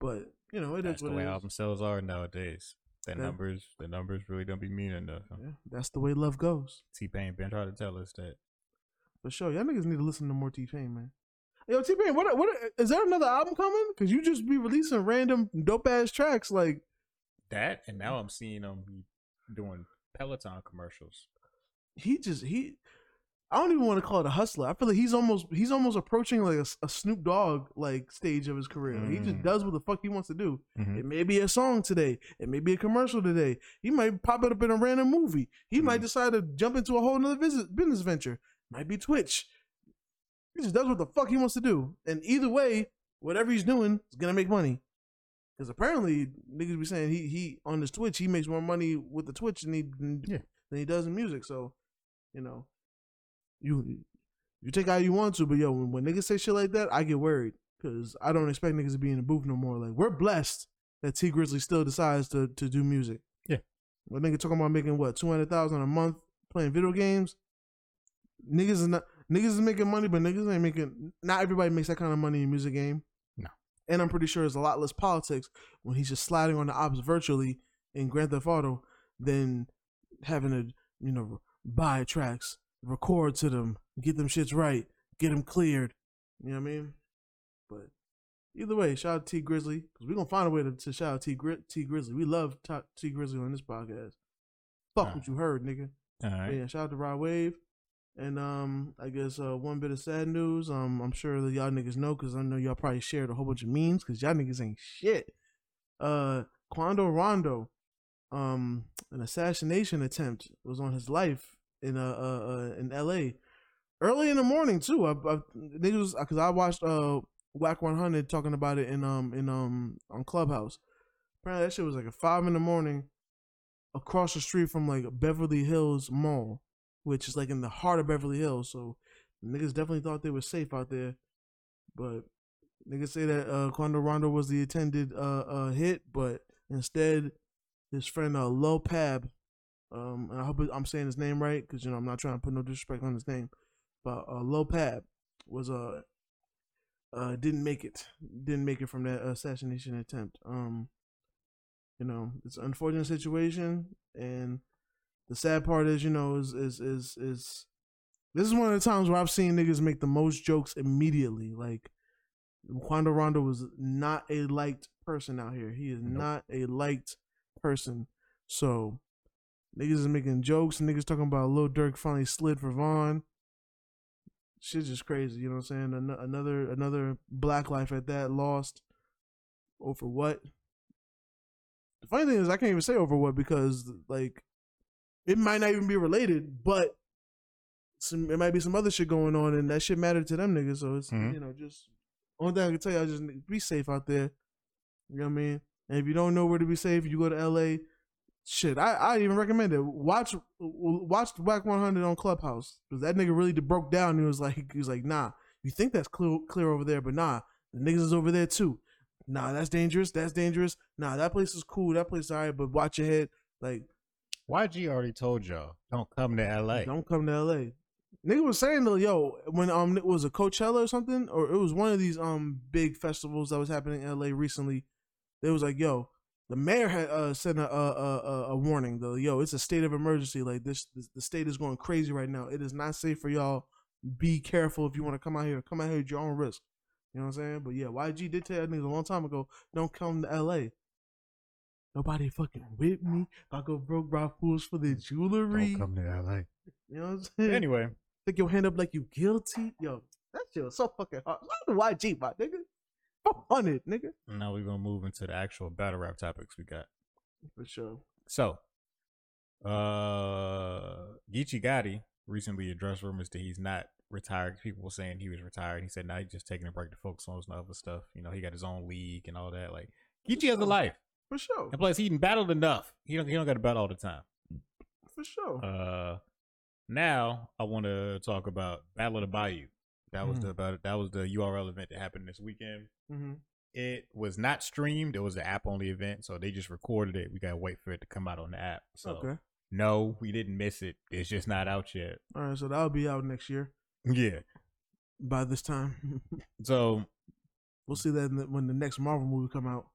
[SPEAKER 1] But, you know, it is
[SPEAKER 2] that's the
[SPEAKER 1] what
[SPEAKER 2] way
[SPEAKER 1] is.
[SPEAKER 2] album sales are nowadays. The
[SPEAKER 1] Yeah.
[SPEAKER 2] numbers, the numbers really don't be meaning nothing.
[SPEAKER 1] Yeah, that's the way love goes.
[SPEAKER 2] T Pain been trying to tell us that.
[SPEAKER 1] For sure. Y'all niggas need to listen to more T Pain, man. Yo, T Pain, what what is there another album coming? Cause you just be releasing random dope ass tracks like
[SPEAKER 2] That and now I'm seeing him doing Peloton commercials.
[SPEAKER 1] he just he I don't even want to call it a hustler. I feel like he's almost he's almost approaching like a, a Snoop Dogg like stage of his career. Like, he just
[SPEAKER 2] Mm.
[SPEAKER 1] does what the fuck he wants to do.
[SPEAKER 2] Mhm.
[SPEAKER 1] It may be a song today. It may be a commercial today. He might pop it up in a random movie. He might
[SPEAKER 2] Mhm.
[SPEAKER 1] decide to jump into a whole nother business venture. Might be Twitch. He just does what the fuck he wants to do. And either way, whatever he's doing is gonna make money. Because apparently niggas be saying he he on this Twitch he makes more money with the Twitch than he than,
[SPEAKER 2] Yeah.
[SPEAKER 1] than he does in music. So, you know, you you take how you want to, but yo, when, when niggas say shit like that, I get worried because I don't expect niggas to be in the booth no more. Like we're blessed that T Grizzly still decides to to do music.
[SPEAKER 2] Yeah.
[SPEAKER 1] But nigga talking about making what two hundred thousand a month playing video games. Niggas is not niggas is making money, but niggas ain't making. Not everybody makes that kind of money in music game.
[SPEAKER 2] No.
[SPEAKER 1] And I'm pretty sure there's a lot less politics when he's just sliding on the ops virtually in Grand Theft Auto than having to you know buy tracks, record to them, get them shits right, get them cleared. You know what I mean? But either way, shout out to T Grizzly because we're gonna find a way to, to shout out T, Gri- T Grizzly. We love T, T Grizzly on this podcast. Fuck what you heard, nigga.
[SPEAKER 2] All
[SPEAKER 1] But yeah, shout out to Rod Wave. And um, I guess uh, one bit of sad news. Um, I'm sure that y'all niggas know because I know y'all probably shared a whole bunch of memes because y'all niggas ain't shit. Uh, Quando Rondo, um, an assassination attempt was on his life in uh, uh, uh in L.A. early in the morning too. I, I niggas because I watched uh Wack 100 talking about it in um in um on Clubhouse. Apparently that shit was like at five in the morning, across the street from like Beverly Hills Mall, which is like in the heart of Beverly Hills. So niggas definitely thought they were safe out there, but niggas say that uh Quando Rondo was the intended uh uh hit, but instead his friend uh Lul Pab, um, and I hope I'm saying his name right because you know I'm not trying to put no disrespect on his name, but uh Lul Pab was uh uh didn't make it, didn't make it from that assassination attempt. Um, you know it's an unfortunate situation, and the sad part is you know is is is is this is one of the times where I've seen niggas make the most jokes immediately. Like Quando Rondo was not a liked person out here. He is
[SPEAKER 2] Nope.
[SPEAKER 1] not a liked person. So niggas is making jokes. Niggas talking about Lil Durk finally slid for Von. Shit's just crazy. You know what I'm saying? Ano- Another another black life at that lost. Over what? The funny thing is, I can't even say over what because like it might not even be related, but some it might be some other shit going on, and that shit mattered to them niggas. So it's
[SPEAKER 2] Mhm.
[SPEAKER 1] you know just only thing I can tell you, I just be safe out there. You know what I mean? And if you don't know where to be safe, you go to L.A. Shit, I I even recommend it. Watch watch the Wack 100 on Clubhouse because that nigga really broke down. And he was like he was like, nah, you think that's clear clear over there, but nah, the niggas is over there too. Nah, that's dangerous. That's dangerous. Nah, that place is cool. That place is alright, but watch your head. Like
[SPEAKER 2] YG already told y'all don't come to LA.
[SPEAKER 1] Don't come to LA. Nigga was saying though, yo, when um it was a Coachella or something, or it was one of these um big festivals that was happening in LA recently. They was like, yo, the mayor had uh sent a a, a, a- warning though. Yo, it's a state of emergency. Like this, this, the state is going crazy right now. It is not safe for y'all. Be careful if you want to come out here. Come out here at your own risk. You know what I'm saying? But yeah, YG did tell niggas a long time ago, don't come to LA. Nobody fucking with me. If I go broke rock fools for the jewelry.
[SPEAKER 2] Don't come to LA.
[SPEAKER 1] You know what I'm saying?
[SPEAKER 2] Anyway,
[SPEAKER 1] Stick your hand up like you guilty. Yo, that shit was so fucking hard. To YG, my nigga. hundred, nigga.
[SPEAKER 2] Now we're gonna move into the actual battle rap topics we got.
[SPEAKER 1] For sure.
[SPEAKER 2] So, uh, Geechi Gotti recently addressed rumors that he's not retired. People were saying he was retired. He said now he's just taking a break to focus on some other stuff. You know, he got his own league and all that. Like Geechee has a life,
[SPEAKER 1] For sure.
[SPEAKER 2] and plus he done battled enough. He don't he don't got to battle all the time.
[SPEAKER 1] For sure.
[SPEAKER 2] Uh, now I want to talk about Battle of the Bayou. That was
[SPEAKER 1] Mhm.
[SPEAKER 2] the about that was the URL event that happened this weekend.
[SPEAKER 1] mm-hmm.
[SPEAKER 2] It was not streamed. It was an app only event, so they just recorded it. We gotta wait for it to come out on the app. So
[SPEAKER 1] Okay.
[SPEAKER 2] no, we didn't miss it. It's just not out yet.
[SPEAKER 1] All right, so that'll be out next year
[SPEAKER 2] Yeah.
[SPEAKER 1] by this time.
[SPEAKER 2] So
[SPEAKER 1] we'll see that in the, when the next Marvel movie come out.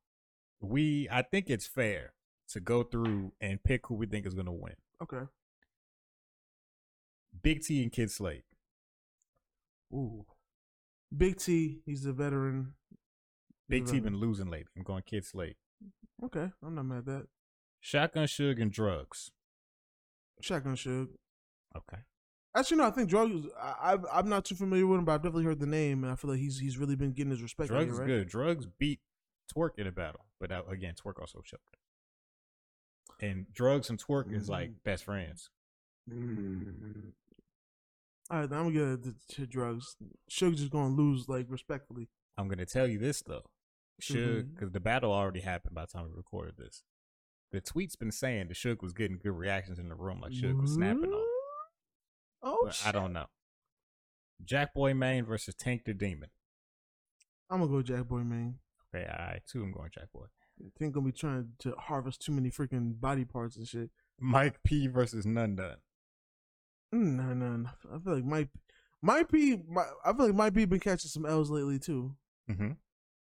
[SPEAKER 2] We, I think it's fair to go through and pick who we think is gonna win.
[SPEAKER 1] Okay.
[SPEAKER 2] Big T and Kid Slate.
[SPEAKER 1] Ooh. Big T, he's a veteran.
[SPEAKER 2] Big T been losing lately. I'm going Kid Slate.
[SPEAKER 1] Okay, I'm not mad at that.
[SPEAKER 2] Shotgun Suge and Drugs.
[SPEAKER 1] Shotgun Suge.
[SPEAKER 2] Okay.
[SPEAKER 1] Actually, no, I think Drugs. I, I, I'm not too familiar with him, but I've definitely heard the name, and I feel like he's he's really been getting his respect.
[SPEAKER 2] Drugs
[SPEAKER 1] here, right?
[SPEAKER 2] good. Drugs beat Twork in a battle, but again, Twork also choked. And Drugs and Twork is like
[SPEAKER 1] Mm.
[SPEAKER 2] best friends.
[SPEAKER 1] Mm. All right, I'm gonna get to, Drugs. Suge's just gonna lose, like respectfully.
[SPEAKER 2] I'm gonna tell you this though, Suge, because the battle already happened by the time we recorded this. The tweet's been saying the Suge was getting good reactions in the room, like Suge was snapping on.
[SPEAKER 1] Oh,
[SPEAKER 2] I don't know. Jack Boy Main versus Tank the Demon.
[SPEAKER 1] I'm gonna go Jack Boy, man.
[SPEAKER 2] Okay, I too am going Jack Boy.
[SPEAKER 1] Think gonna be trying to harvest too many freaking body parts and shit.
[SPEAKER 2] Mike P versus None Done.
[SPEAKER 1] No, no, no. I feel like Mike, Mike P. My, I feel like Mike P. been catching some L's lately too.
[SPEAKER 2] Mm-hmm.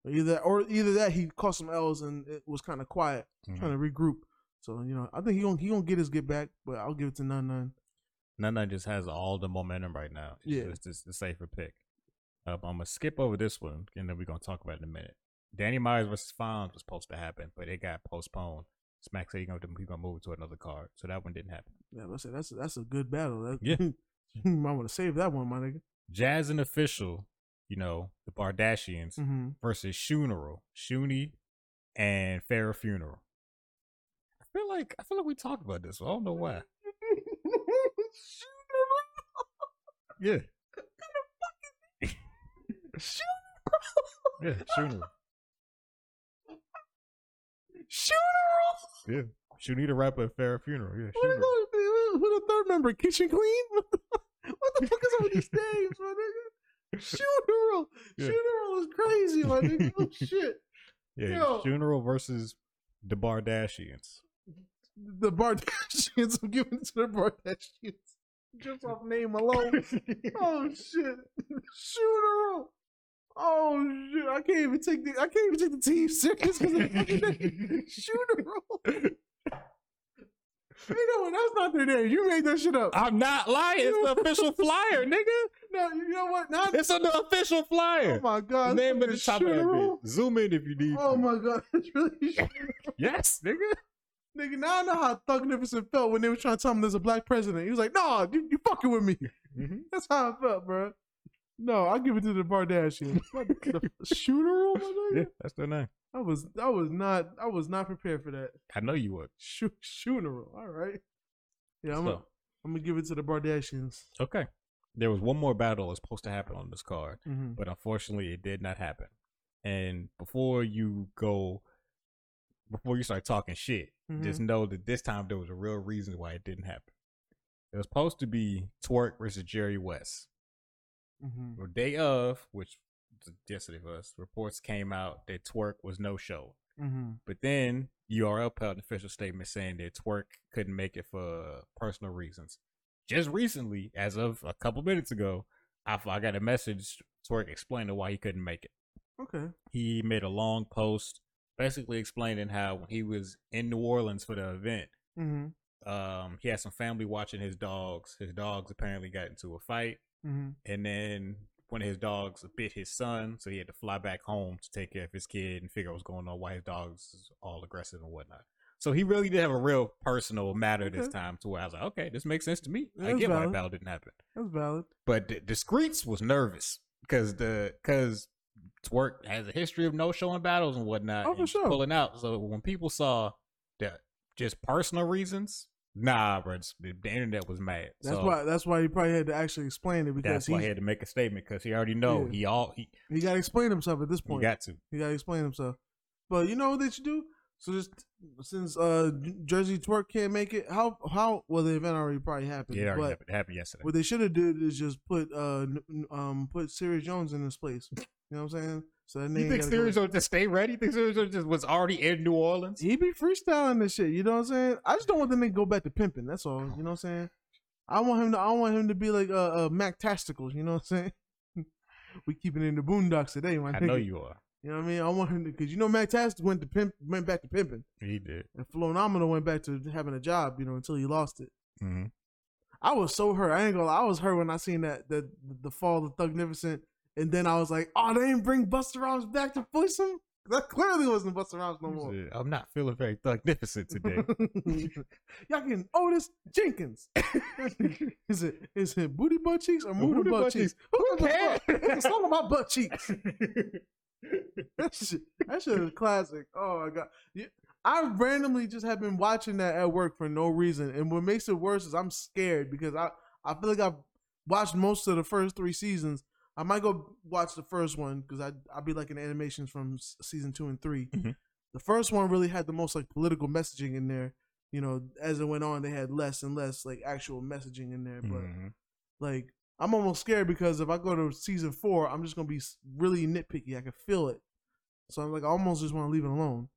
[SPEAKER 1] Either or either that he caught some L's and it was kind of quiet, trying to regroup. So you know, I think he gonna he gonna get his get back, but I'll give it to none none.
[SPEAKER 2] None Done just has all the momentum right now. It's
[SPEAKER 1] Yeah.
[SPEAKER 2] just it's the safer pick. Uh, I'm gonna skip over this one, and then we're gonna talk about it in a minute. Danny Myers versus Fonz was supposed to happen, but it got postponed. Smack said he's gonna he gonna move it to another card, so that one didn't happen.
[SPEAKER 1] Yeah, let's say that's that's a good battle. That,
[SPEAKER 2] Yeah.
[SPEAKER 1] might want to save that one, my nigga.
[SPEAKER 2] Jazz and official, you know, the Bardashians
[SPEAKER 1] Mm-hmm.
[SPEAKER 2] versus Funeral, Shuni, and Farrah Funeral. I feel like I feel like we talked about this. I don't know why. Yeah, yeah, Funeral. Yeah, Shuni the rapper at Farrah Funeral. Yeah,
[SPEAKER 1] Who the,
[SPEAKER 2] Funeral.
[SPEAKER 1] who the third member? Kitchen Queen? what the fuck is up with these names, my nigga? Funeral.
[SPEAKER 2] Yeah.
[SPEAKER 1] Funeral is crazy, my nigga. Oh shit.
[SPEAKER 2] Yeah,
[SPEAKER 1] Yo.
[SPEAKER 2] Funeral versus the Bardashians.
[SPEAKER 1] The Bardashians. I'm giving it to the Bardashians. Just off name alone. oh shit. Funeral. Oh shit. I can't even take the I can't even take the team serious because of fucking Funeral. You know what? That's not their name. You made that shit up.
[SPEAKER 2] I'm not lying. It's the official flyer, nigga.
[SPEAKER 1] No, you know what? Not.
[SPEAKER 2] It's on the official flyer.
[SPEAKER 1] Oh my god.
[SPEAKER 2] Name at the top of bitch. Zoom in if you need.
[SPEAKER 1] Oh my god, it's really
[SPEAKER 2] Yes, nigga.
[SPEAKER 1] nigga. Now I know how Thug Nipperson felt when they were trying to tell him there's a black president. He was like, "Nah, you, you fucking with me."
[SPEAKER 2] Mm-hmm.
[SPEAKER 1] That's how I felt, bro. No, I'll give it to the Bardashians. the shooter, my nigga.
[SPEAKER 2] Yeah, that's their name.
[SPEAKER 1] I was, I was not, I was not prepared for that.
[SPEAKER 2] I know you were.
[SPEAKER 1] Shoot, funeral. All right. Yeah, I'm, gonna, I'm gonna give it to the Bardashians.
[SPEAKER 2] okay. There was one more battle that was supposed to happen on this card,
[SPEAKER 1] Mm-hmm.
[SPEAKER 2] but unfortunately, it did not happen. And before you go, before you start talking shit,
[SPEAKER 1] Mm-hmm.
[SPEAKER 2] just know that this time there was a real reason why it didn't happen. It was supposed to be Twork versus Jerry West.
[SPEAKER 1] Mm-hmm.
[SPEAKER 2] The day of, which yesterday for us, reports came out that Twork was no show.
[SPEAKER 1] Mm-hmm.
[SPEAKER 2] But then URL put out an official statement saying that Twork couldn't make it for personal reasons. Just recently, as of a couple minutes ago, I, I got a message Twork explaining why he couldn't make it.
[SPEAKER 1] Okay.
[SPEAKER 2] He made a long post basically explaining how when he was in New Orleans for the event,
[SPEAKER 1] Mm-hmm.
[SPEAKER 2] um, he had some family watching his dogs. His dogs apparently got into a fight,
[SPEAKER 1] Mm-hmm.
[SPEAKER 2] and then one of his dogs bit his son, so he had to fly back home to take care of his kid and figure out what's going on, why his dog's is all aggressive and whatnot. So he really did have a real personal matter this time to where I was like, okay, this makes sense to me. I
[SPEAKER 1] That's
[SPEAKER 2] get why
[SPEAKER 1] valid.
[SPEAKER 2] battle didn't happen.
[SPEAKER 1] That's valid.
[SPEAKER 2] But the, the Screets was nervous because the because Twork has a history of no showing battles and whatnot.
[SPEAKER 1] Oh, for
[SPEAKER 2] and
[SPEAKER 1] sure.
[SPEAKER 2] Pulling out. So when people saw that just personal reasons, nah, bro, the, the internet was mad.
[SPEAKER 1] That's
[SPEAKER 2] so
[SPEAKER 1] why. That's why he probably had to actually explain it because
[SPEAKER 2] that's why he had to make a statement because he already know
[SPEAKER 1] Yeah.
[SPEAKER 2] he all he,
[SPEAKER 1] he got to explain himself at this point.
[SPEAKER 2] he got to.
[SPEAKER 1] He got to explain himself. But you know what they should do? So just since uh Jersey Twork can't make it, how how well the event already probably happened.
[SPEAKER 2] Yeah, it already happened, happened yesterday.
[SPEAKER 1] what they should have did is just put uh um put Serius Jones in his place. You know what I'm saying? So that
[SPEAKER 2] You
[SPEAKER 1] name
[SPEAKER 2] think
[SPEAKER 1] gotta go-
[SPEAKER 2] Serius will just stay ready? You think Serius just was already in New Orleans?
[SPEAKER 1] He be freestyling this shit. You know what I'm saying? I just don't want them to go back to pimping. That's all. You know what I'm saying? I want him to. I want him to be like uh, uh Mac Tasticals. You know what I'm saying? we keeping in the boondocks today, my
[SPEAKER 2] I
[SPEAKER 1] nigga.
[SPEAKER 2] know you are.
[SPEAKER 1] You know what I mean? I want him to because you know Macktastic went to pimp went back to pimping,
[SPEAKER 2] He did.
[SPEAKER 1] and Phenomenal went back to having a job. You know until he lost it.
[SPEAKER 2] hmm
[SPEAKER 1] I was so hurt. I ain't gonna. lie. I was hurt when I seen that the the fall of Thugnificent, and then I was like, oh, they didn't bring Busta Rhymes back to push him. That clearly wasn't Busta Rhymes no more.
[SPEAKER 2] I'm not feeling very magnificent today.
[SPEAKER 1] Y'all can Otis Jenkins. is it is it booty butt cheeks or
[SPEAKER 2] Booty
[SPEAKER 1] butt,
[SPEAKER 2] butt
[SPEAKER 1] cheeks?
[SPEAKER 2] cheeks.
[SPEAKER 1] Who
[SPEAKER 2] Who
[SPEAKER 1] gives a fuck?
[SPEAKER 2] cares?
[SPEAKER 1] It's all about butt cheeks. That shit, that shit is classic. Oh my god. Yeah, I randomly just have been watching that at work for no reason, and what makes it worse is I'm scared because I I feel like I've watched most of the first three seasons. I might go watch the first one because I I'll be like in animations from s- season two and 3
[SPEAKER 2] Mhm.
[SPEAKER 1] The first one really had the most like political messaging in there. You know, as it went on, they had less and less like actual messaging in there. But
[SPEAKER 2] Mhm.
[SPEAKER 1] like, I'm almost scared because if I go to season four, I'm just gonna be really nitpicky. I can feel it. So I'm like, I almost just want to leave it alone.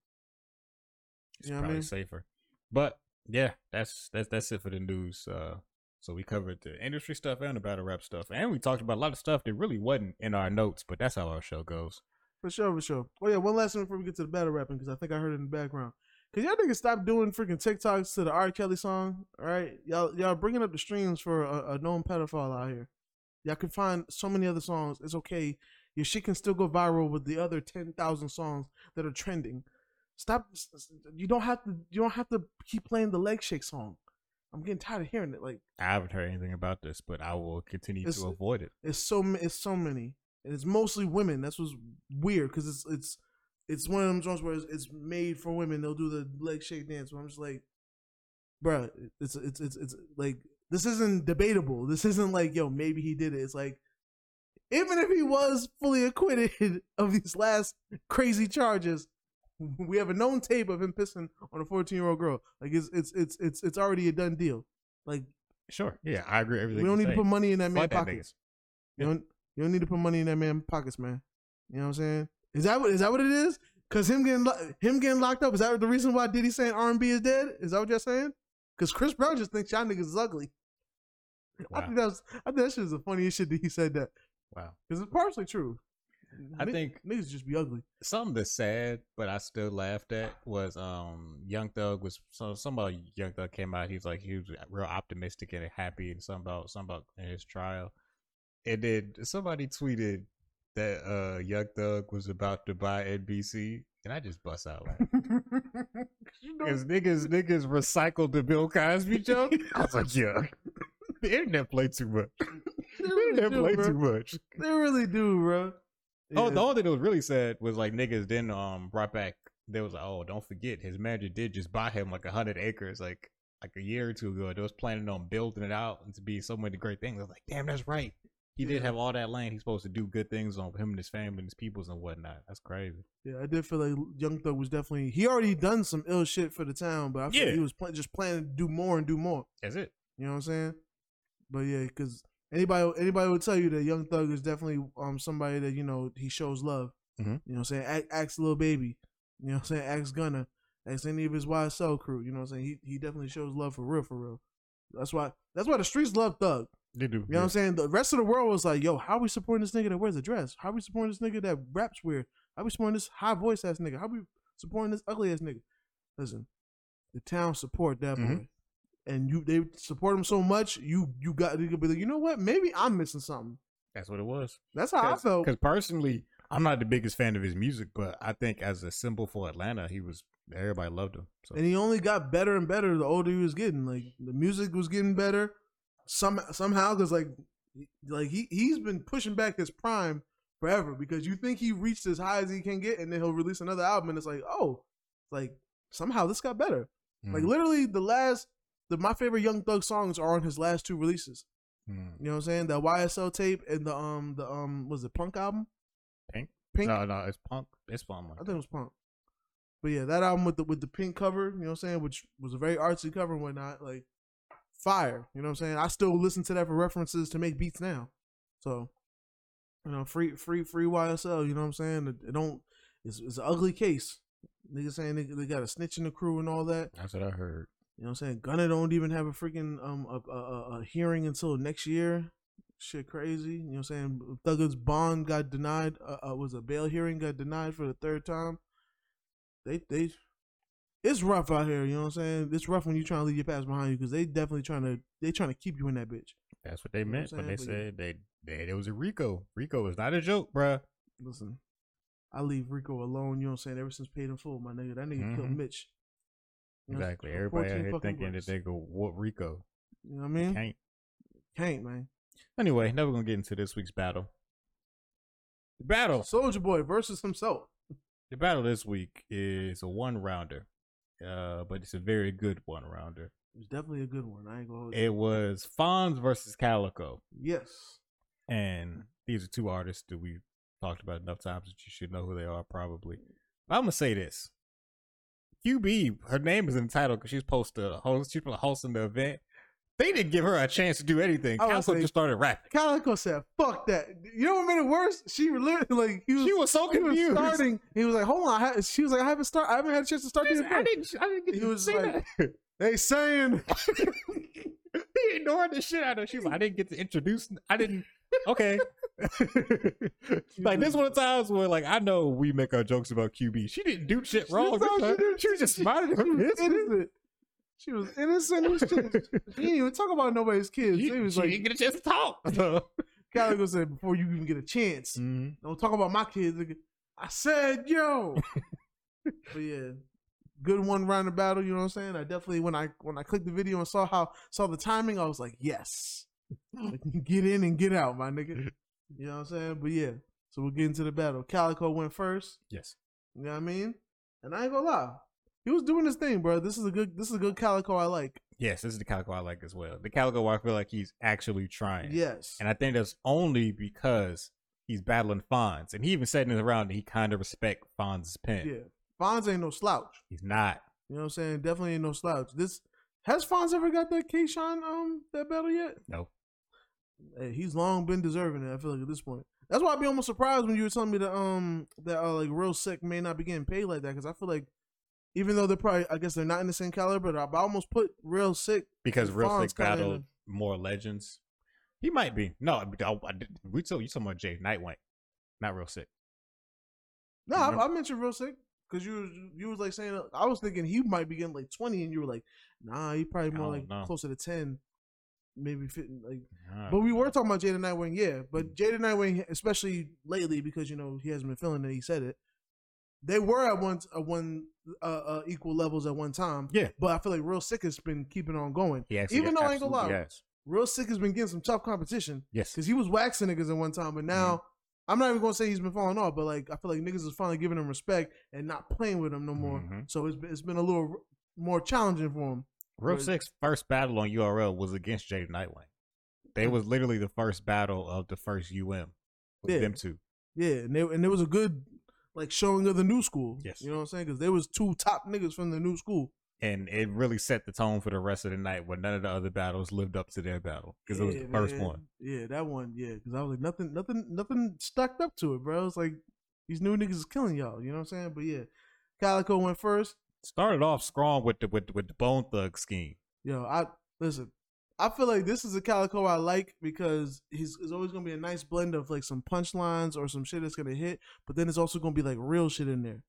[SPEAKER 2] It's
[SPEAKER 1] You know what I
[SPEAKER 2] probably
[SPEAKER 1] mean?
[SPEAKER 2] safer. But yeah, that's that's that's it for the news. Uh, so we covered the industry stuff and the battle rap stuff, and we talked about a lot of stuff that really wasn't in our notes. But that's how our show goes.
[SPEAKER 1] For sure, for sure. Oh yeah, one last thing before we get to the battle rapping because I think I heard it in the background. Cause y'all niggas stop doing freaking TikToks to the R. Kelly song, right? Y'all y'all bringing up the streams for a, a known pedophile out here. Y'all can find so many other songs. It's okay. Your shit can still go viral with the other ten thousand songs that are trending. Stop. You don't have to. You don't have to keep playing the leg shake song. I'm getting tired of hearing it. Like
[SPEAKER 2] I haven't heard anything about this, but I will continue to avoid it.
[SPEAKER 1] it's so it's so many, and it's mostly women. That's what's weird because it's it's it's one of them songs where it's, it's made for women. They'll do the leg shake dance. Where I'm just like, bruh, it's it's it's it's like this isn't debatable. This isn't like yo maybe he did it. It's like even if he was fully acquitted of these last crazy charges. We have a known tape of him pissing on a 14 year old girl. Like it's it's it's it's it's already a done deal. Like
[SPEAKER 2] Sure, yeah, I agree. Everything
[SPEAKER 1] we don't need to put money in that man's
[SPEAKER 2] Fuck that
[SPEAKER 1] pockets. You don't you don't need to put money in that man's pockets, man. You know what I'm saying? Is that what is that what it is? Cause him getting him getting locked up is that the reason why Diddy saying R&B is dead? Is that what you're saying? Cause Chris Brown just thinks y'all niggas is ugly. I think that was I think that shit is the funniest shit that he said that
[SPEAKER 2] Wow.
[SPEAKER 1] because it's partially true.
[SPEAKER 2] I think-
[SPEAKER 1] niggas just be ugly.
[SPEAKER 2] Something that's sad, but I still laughed at was um Young Thug was so somebody Young Thug came out. He's like he was real optimistic and happy and something about something about his trial. And then somebody tweeted that uh Young Thug was about to buy NBC, and I just bust out laughing. Because niggas niggas recycled the Bill Cosby joke. I was like, yeah, the internet played too much.
[SPEAKER 1] they
[SPEAKER 2] The
[SPEAKER 1] really
[SPEAKER 2] internet
[SPEAKER 1] do,
[SPEAKER 2] played
[SPEAKER 1] bro.
[SPEAKER 2] too much.
[SPEAKER 1] They really do, bro.
[SPEAKER 2] Oh, the only thing that was really sad was like niggas then um brought back. There was like, oh, don't forget his manager did just buy him like a hundred acres like like a year or two ago. They was planning on building it out and to be so many great things. I was like, damn, that's right. He did have all that land. He's supposed to do good things on him and his family and his peoples and whatnot. That's crazy.
[SPEAKER 1] Yeah, I did feel like Young Thug was definitely he already done some ill shit for the town, but I feel like
[SPEAKER 2] Yeah.
[SPEAKER 1] he was pl- just planning to do more and do more.
[SPEAKER 2] That's it.
[SPEAKER 1] You know what I'm saying? But yeah, because anybody anybody would tell you that Young Thug is definitely um somebody that you know he shows love.
[SPEAKER 2] Mhm.
[SPEAKER 1] You know what I'm saying? Ask, ask Lil Baby. You know what I'm saying? Ask Gunna. Ask any of his YSL crew. You know what I'm saying? He he definitely shows love for real, for real. That's why that's why the streets love Thug.
[SPEAKER 2] They do.
[SPEAKER 1] You know what I'm saying? The rest of the world was like, yo, how we supporting this nigga that wears a dress? How we supporting this nigga that raps weird? How we supporting this high voice ass nigga? How we supporting this ugly ass nigga? Listen, the town support that
[SPEAKER 2] Mhm.
[SPEAKER 1] boy. And you they support him so much, you you got to be like, you know what? Maybe I'm missing something.
[SPEAKER 2] That's what it was.
[SPEAKER 1] That's how I felt.
[SPEAKER 2] Because personally, I'm not the biggest fan of his music, but I think as a symbol for Atlanta, he was everybody loved him. So
[SPEAKER 1] And he only got better and better the older he was getting. Like the music was getting better. Some somehow because like like he he's been pushing back his prime forever because you think he reached as high as he can get, and then he'll release another album, and it's like, oh, like somehow this got better. Like
[SPEAKER 2] Mm,
[SPEAKER 1] literally, the last, the my favorite Young Thug songs are on his last two releases.
[SPEAKER 2] mm.
[SPEAKER 1] You know what I'm saying? The YSL tape and the um the um was it Punk album?
[SPEAKER 2] Pink?
[SPEAKER 1] Pink.
[SPEAKER 2] No, no, it's punk. It's fun.
[SPEAKER 1] I think it was Punk. But yeah, that album with the with the pink cover, you know what I'm saying, which was a very artsy cover and whatnot, like fire. You know what I'm saying? I still listen to that for references to make beats now. So, you know, free free free YSL. You know what I'm saying? It, it don't. It's, it's an ugly case. Niggas saying they, they got a snitch in the crew and all that.
[SPEAKER 2] That's what I heard.
[SPEAKER 1] You know what I'm saying? Gunna don't even have a freaking um a, a, a- hearing until next year. Shit crazy. You know what I'm saying? Thugger's bond got denied. Uh, uh, was a bail hearing got denied for the third time. They they it's rough out here. You know what I'm saying? It's rough when you trying to leave your past behind you because they definitely trying to they trying to keep you in that bitch.
[SPEAKER 2] That's what they
[SPEAKER 1] You know what
[SPEAKER 2] meant when they?
[SPEAKER 1] But yeah.
[SPEAKER 2] said they, they it was a Rico. Rico is not a joke, bruh.
[SPEAKER 1] Listen, I leave Rico alone. You know what I'm saying? Ever since paid in full, my nigga, that nigga killed
[SPEAKER 2] Mhm.
[SPEAKER 1] Mitch.
[SPEAKER 2] Exactly. Everybody out here thinking
[SPEAKER 1] bricks.
[SPEAKER 2] that they go what Rico.
[SPEAKER 1] You know what I mean?
[SPEAKER 2] Can't.
[SPEAKER 1] Can't man.
[SPEAKER 2] Anyway, now we're gonna get into this week's battle. The battle.
[SPEAKER 1] Soldier Boy versus himself.
[SPEAKER 2] The battle this week is a one rounder. Uh, but it's a very good one rounder.
[SPEAKER 1] It's definitely a good one. I ain't gonna. you.
[SPEAKER 2] It was Fonz versus Calicoe.
[SPEAKER 1] Yes.
[SPEAKER 2] And these are two artists that we've talked about enough times that you should know who they are, probably. But I'm gonna say this: QB, her name is in the title because she's supposed to host. She's supposed to hosting the event. They didn't give her a chance to do anything.
[SPEAKER 1] I
[SPEAKER 2] Calicoe
[SPEAKER 1] saying-
[SPEAKER 2] just started rapping.
[SPEAKER 1] Calicoe said, "Fuck that." You know what made it worse? She literally like he was.
[SPEAKER 2] She was so
[SPEAKER 1] he was
[SPEAKER 2] confused.
[SPEAKER 1] starting. He was like, "Hold on." I ha-, she was like, "I haven't start. I haven't had a chance to start the
[SPEAKER 2] I didn't. I didn't get
[SPEAKER 1] He
[SPEAKER 2] to
[SPEAKER 1] was
[SPEAKER 2] see
[SPEAKER 1] like-
[SPEAKER 2] that.
[SPEAKER 1] They saying,
[SPEAKER 2] he ignored the shit out of her. She like, I didn't get to introduce. I didn't. Okay. like this one of the times where like I know we make our jokes about QB. She didn't do shit wrong.
[SPEAKER 1] She she did-
[SPEAKER 2] She was just smiling.
[SPEAKER 1] she was innocent. She was innocent as shit. She didn't even talk about nobody's kids.
[SPEAKER 2] She,
[SPEAKER 1] was like,
[SPEAKER 2] didn't get a chance to talk. So.
[SPEAKER 1] Calicoe said, "Before you even get a chance,
[SPEAKER 2] Mhm.
[SPEAKER 1] don't talk about my kids." I said, "Yo." but yeah, good one round of battle. You know what I'm saying? I definitely when I when I clicked the video and saw how saw the timing, I was like, "Yes, get in and get out, my nigga." You know what I'm saying? But yeah, so we'll get into the battle. Calicoe went first.
[SPEAKER 2] Yes.
[SPEAKER 1] You know what I mean? And I ain't gonna lie, he was doing his thing, bro. This is a good this is a good Calicoe I like.
[SPEAKER 2] Yes, this is the Calicoe I like as well. The Calicoe where I feel like he's actually trying.
[SPEAKER 1] Yes.
[SPEAKER 2] And I think that's only because he's battling Fonz. And he even said in the round that he kind of respect Fonz's pen.
[SPEAKER 1] yeah. Fonz ain't no slouch.
[SPEAKER 2] He's not.
[SPEAKER 1] You know what I'm saying? Definitely ain't no slouch. This has Fonz ever got that Kayshawn um that battle yet?
[SPEAKER 2] No.
[SPEAKER 1] Hey, he's long been deserving it. I feel like at this point. That's why I'd be almost surprised when you were telling me that um that uh, like real sick may not be getting paid like that because I feel like even though they're probably I guess they're not in the same caliber, but I, almost put real sick.
[SPEAKER 2] Because Real
[SPEAKER 1] Fonz
[SPEAKER 2] Sick
[SPEAKER 1] kinda in
[SPEAKER 2] battled more legends. He might be. No, I, I, I we told you talking about Jay Nightwing. Not Real Sick.
[SPEAKER 1] No, I, I mentioned real sick because you was you was like saying I was thinking he might be getting like twenty, and you were like, nah, he probably more like
[SPEAKER 2] know.
[SPEAKER 1] closer to ten, maybe fitting like. But we were talking about Jaden Nightwing, yeah. But Jaden Nightwing, especially lately, because you know he hasn't been feeling it. He said it. They were at one at one uh, uh, equal levels at one time.
[SPEAKER 2] Yeah.
[SPEAKER 1] But I feel like Real Sick has been keeping on going.
[SPEAKER 2] He actually
[SPEAKER 1] Even though I ain't gonna lie,
[SPEAKER 2] has.
[SPEAKER 1] Real Sick has been getting some tough competition
[SPEAKER 2] Yes.
[SPEAKER 1] because he was waxing niggas at one time, but now I'm not even gonna say he's been falling off, but like I feel like niggas is finally giving him respect and not playing with him no more.
[SPEAKER 2] Mhm.
[SPEAKER 1] So it's been, it's been a little more challenging for him.
[SPEAKER 2] Real. Sick's first battle on URL was against Jay Nightwing. They was literally the first battle of the first UM. With
[SPEAKER 1] Yeah.
[SPEAKER 2] them two.
[SPEAKER 1] Yeah, and they, and there was a good like showing of the new school.
[SPEAKER 2] Yes.
[SPEAKER 1] you know what I'm saying? Because there was two top niggas from the new school.
[SPEAKER 2] And it really set the tone for the rest of the night where none of the other battles lived up to their battle. Because it was
[SPEAKER 1] Yeah,
[SPEAKER 2] the first
[SPEAKER 1] man.
[SPEAKER 2] one.
[SPEAKER 1] Yeah, that one. Yeah, because I was like nothing, nothing, nothing stacked up to it, bro. It's like these new niggas is killing y'all. You know what I'm saying? But yeah, Calicoe went first.
[SPEAKER 2] Started off strong with the with, with the Bone Thug scheme.
[SPEAKER 1] Yo, I listen. I feel like this is a Calicoe I like because he's it's always gonna be a nice blend of like some punchlines or some shit that's gonna hit, but then it's also gonna be like real shit in there.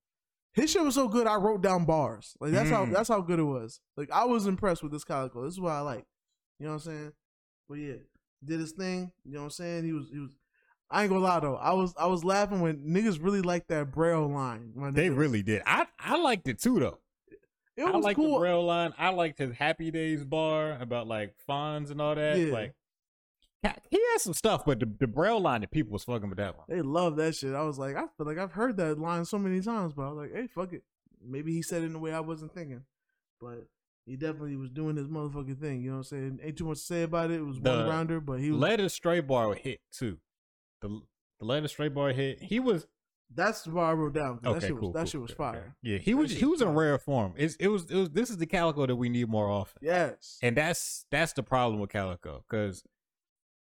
[SPEAKER 1] His shit was so good, I wrote down bars. Like that's how
[SPEAKER 2] Mm.
[SPEAKER 1] that's how good it was. Like I was impressed with this Calicoe. This is what I like. You know what I'm saying? But yeah, did his thing. You know what I'm saying? He was he was. I ain't gonna lie though. I was I was laughing when niggas really like that Braille line.
[SPEAKER 2] They really did. I I liked it too though.
[SPEAKER 1] it
[SPEAKER 2] I
[SPEAKER 1] was
[SPEAKER 2] like
[SPEAKER 1] cool.
[SPEAKER 2] the Braille line. I liked his Happy Days bar about like Fonz and all that.
[SPEAKER 1] Yeah.
[SPEAKER 2] Like He had some stuff, but the, the braille line that people was fucking with that one.
[SPEAKER 1] They love that shit. I was like, I feel like I've heard that line so many times, but I was like, hey, fuck it. Maybe he said it in a way I wasn't thinking, but he definitely was doing his motherfucking thing. You know what I'm saying? Ain't too much to say about it. It was one rounder, but he was.
[SPEAKER 2] Let a stray bar hit too. The the let a stray bar hit. He was
[SPEAKER 1] that's why I wrote down. 'cause that
[SPEAKER 2] okay.
[SPEAKER 1] shit was
[SPEAKER 2] cool.
[SPEAKER 1] that
[SPEAKER 2] cool,
[SPEAKER 1] shit was
[SPEAKER 2] okay, okay.
[SPEAKER 1] fire.
[SPEAKER 2] Yeah, he
[SPEAKER 1] That
[SPEAKER 2] was he
[SPEAKER 1] was
[SPEAKER 2] was in rare form. It's, it was it was this is the calicoe that we need more often.
[SPEAKER 1] Yes.
[SPEAKER 2] And that's that's the problem with Calicoe because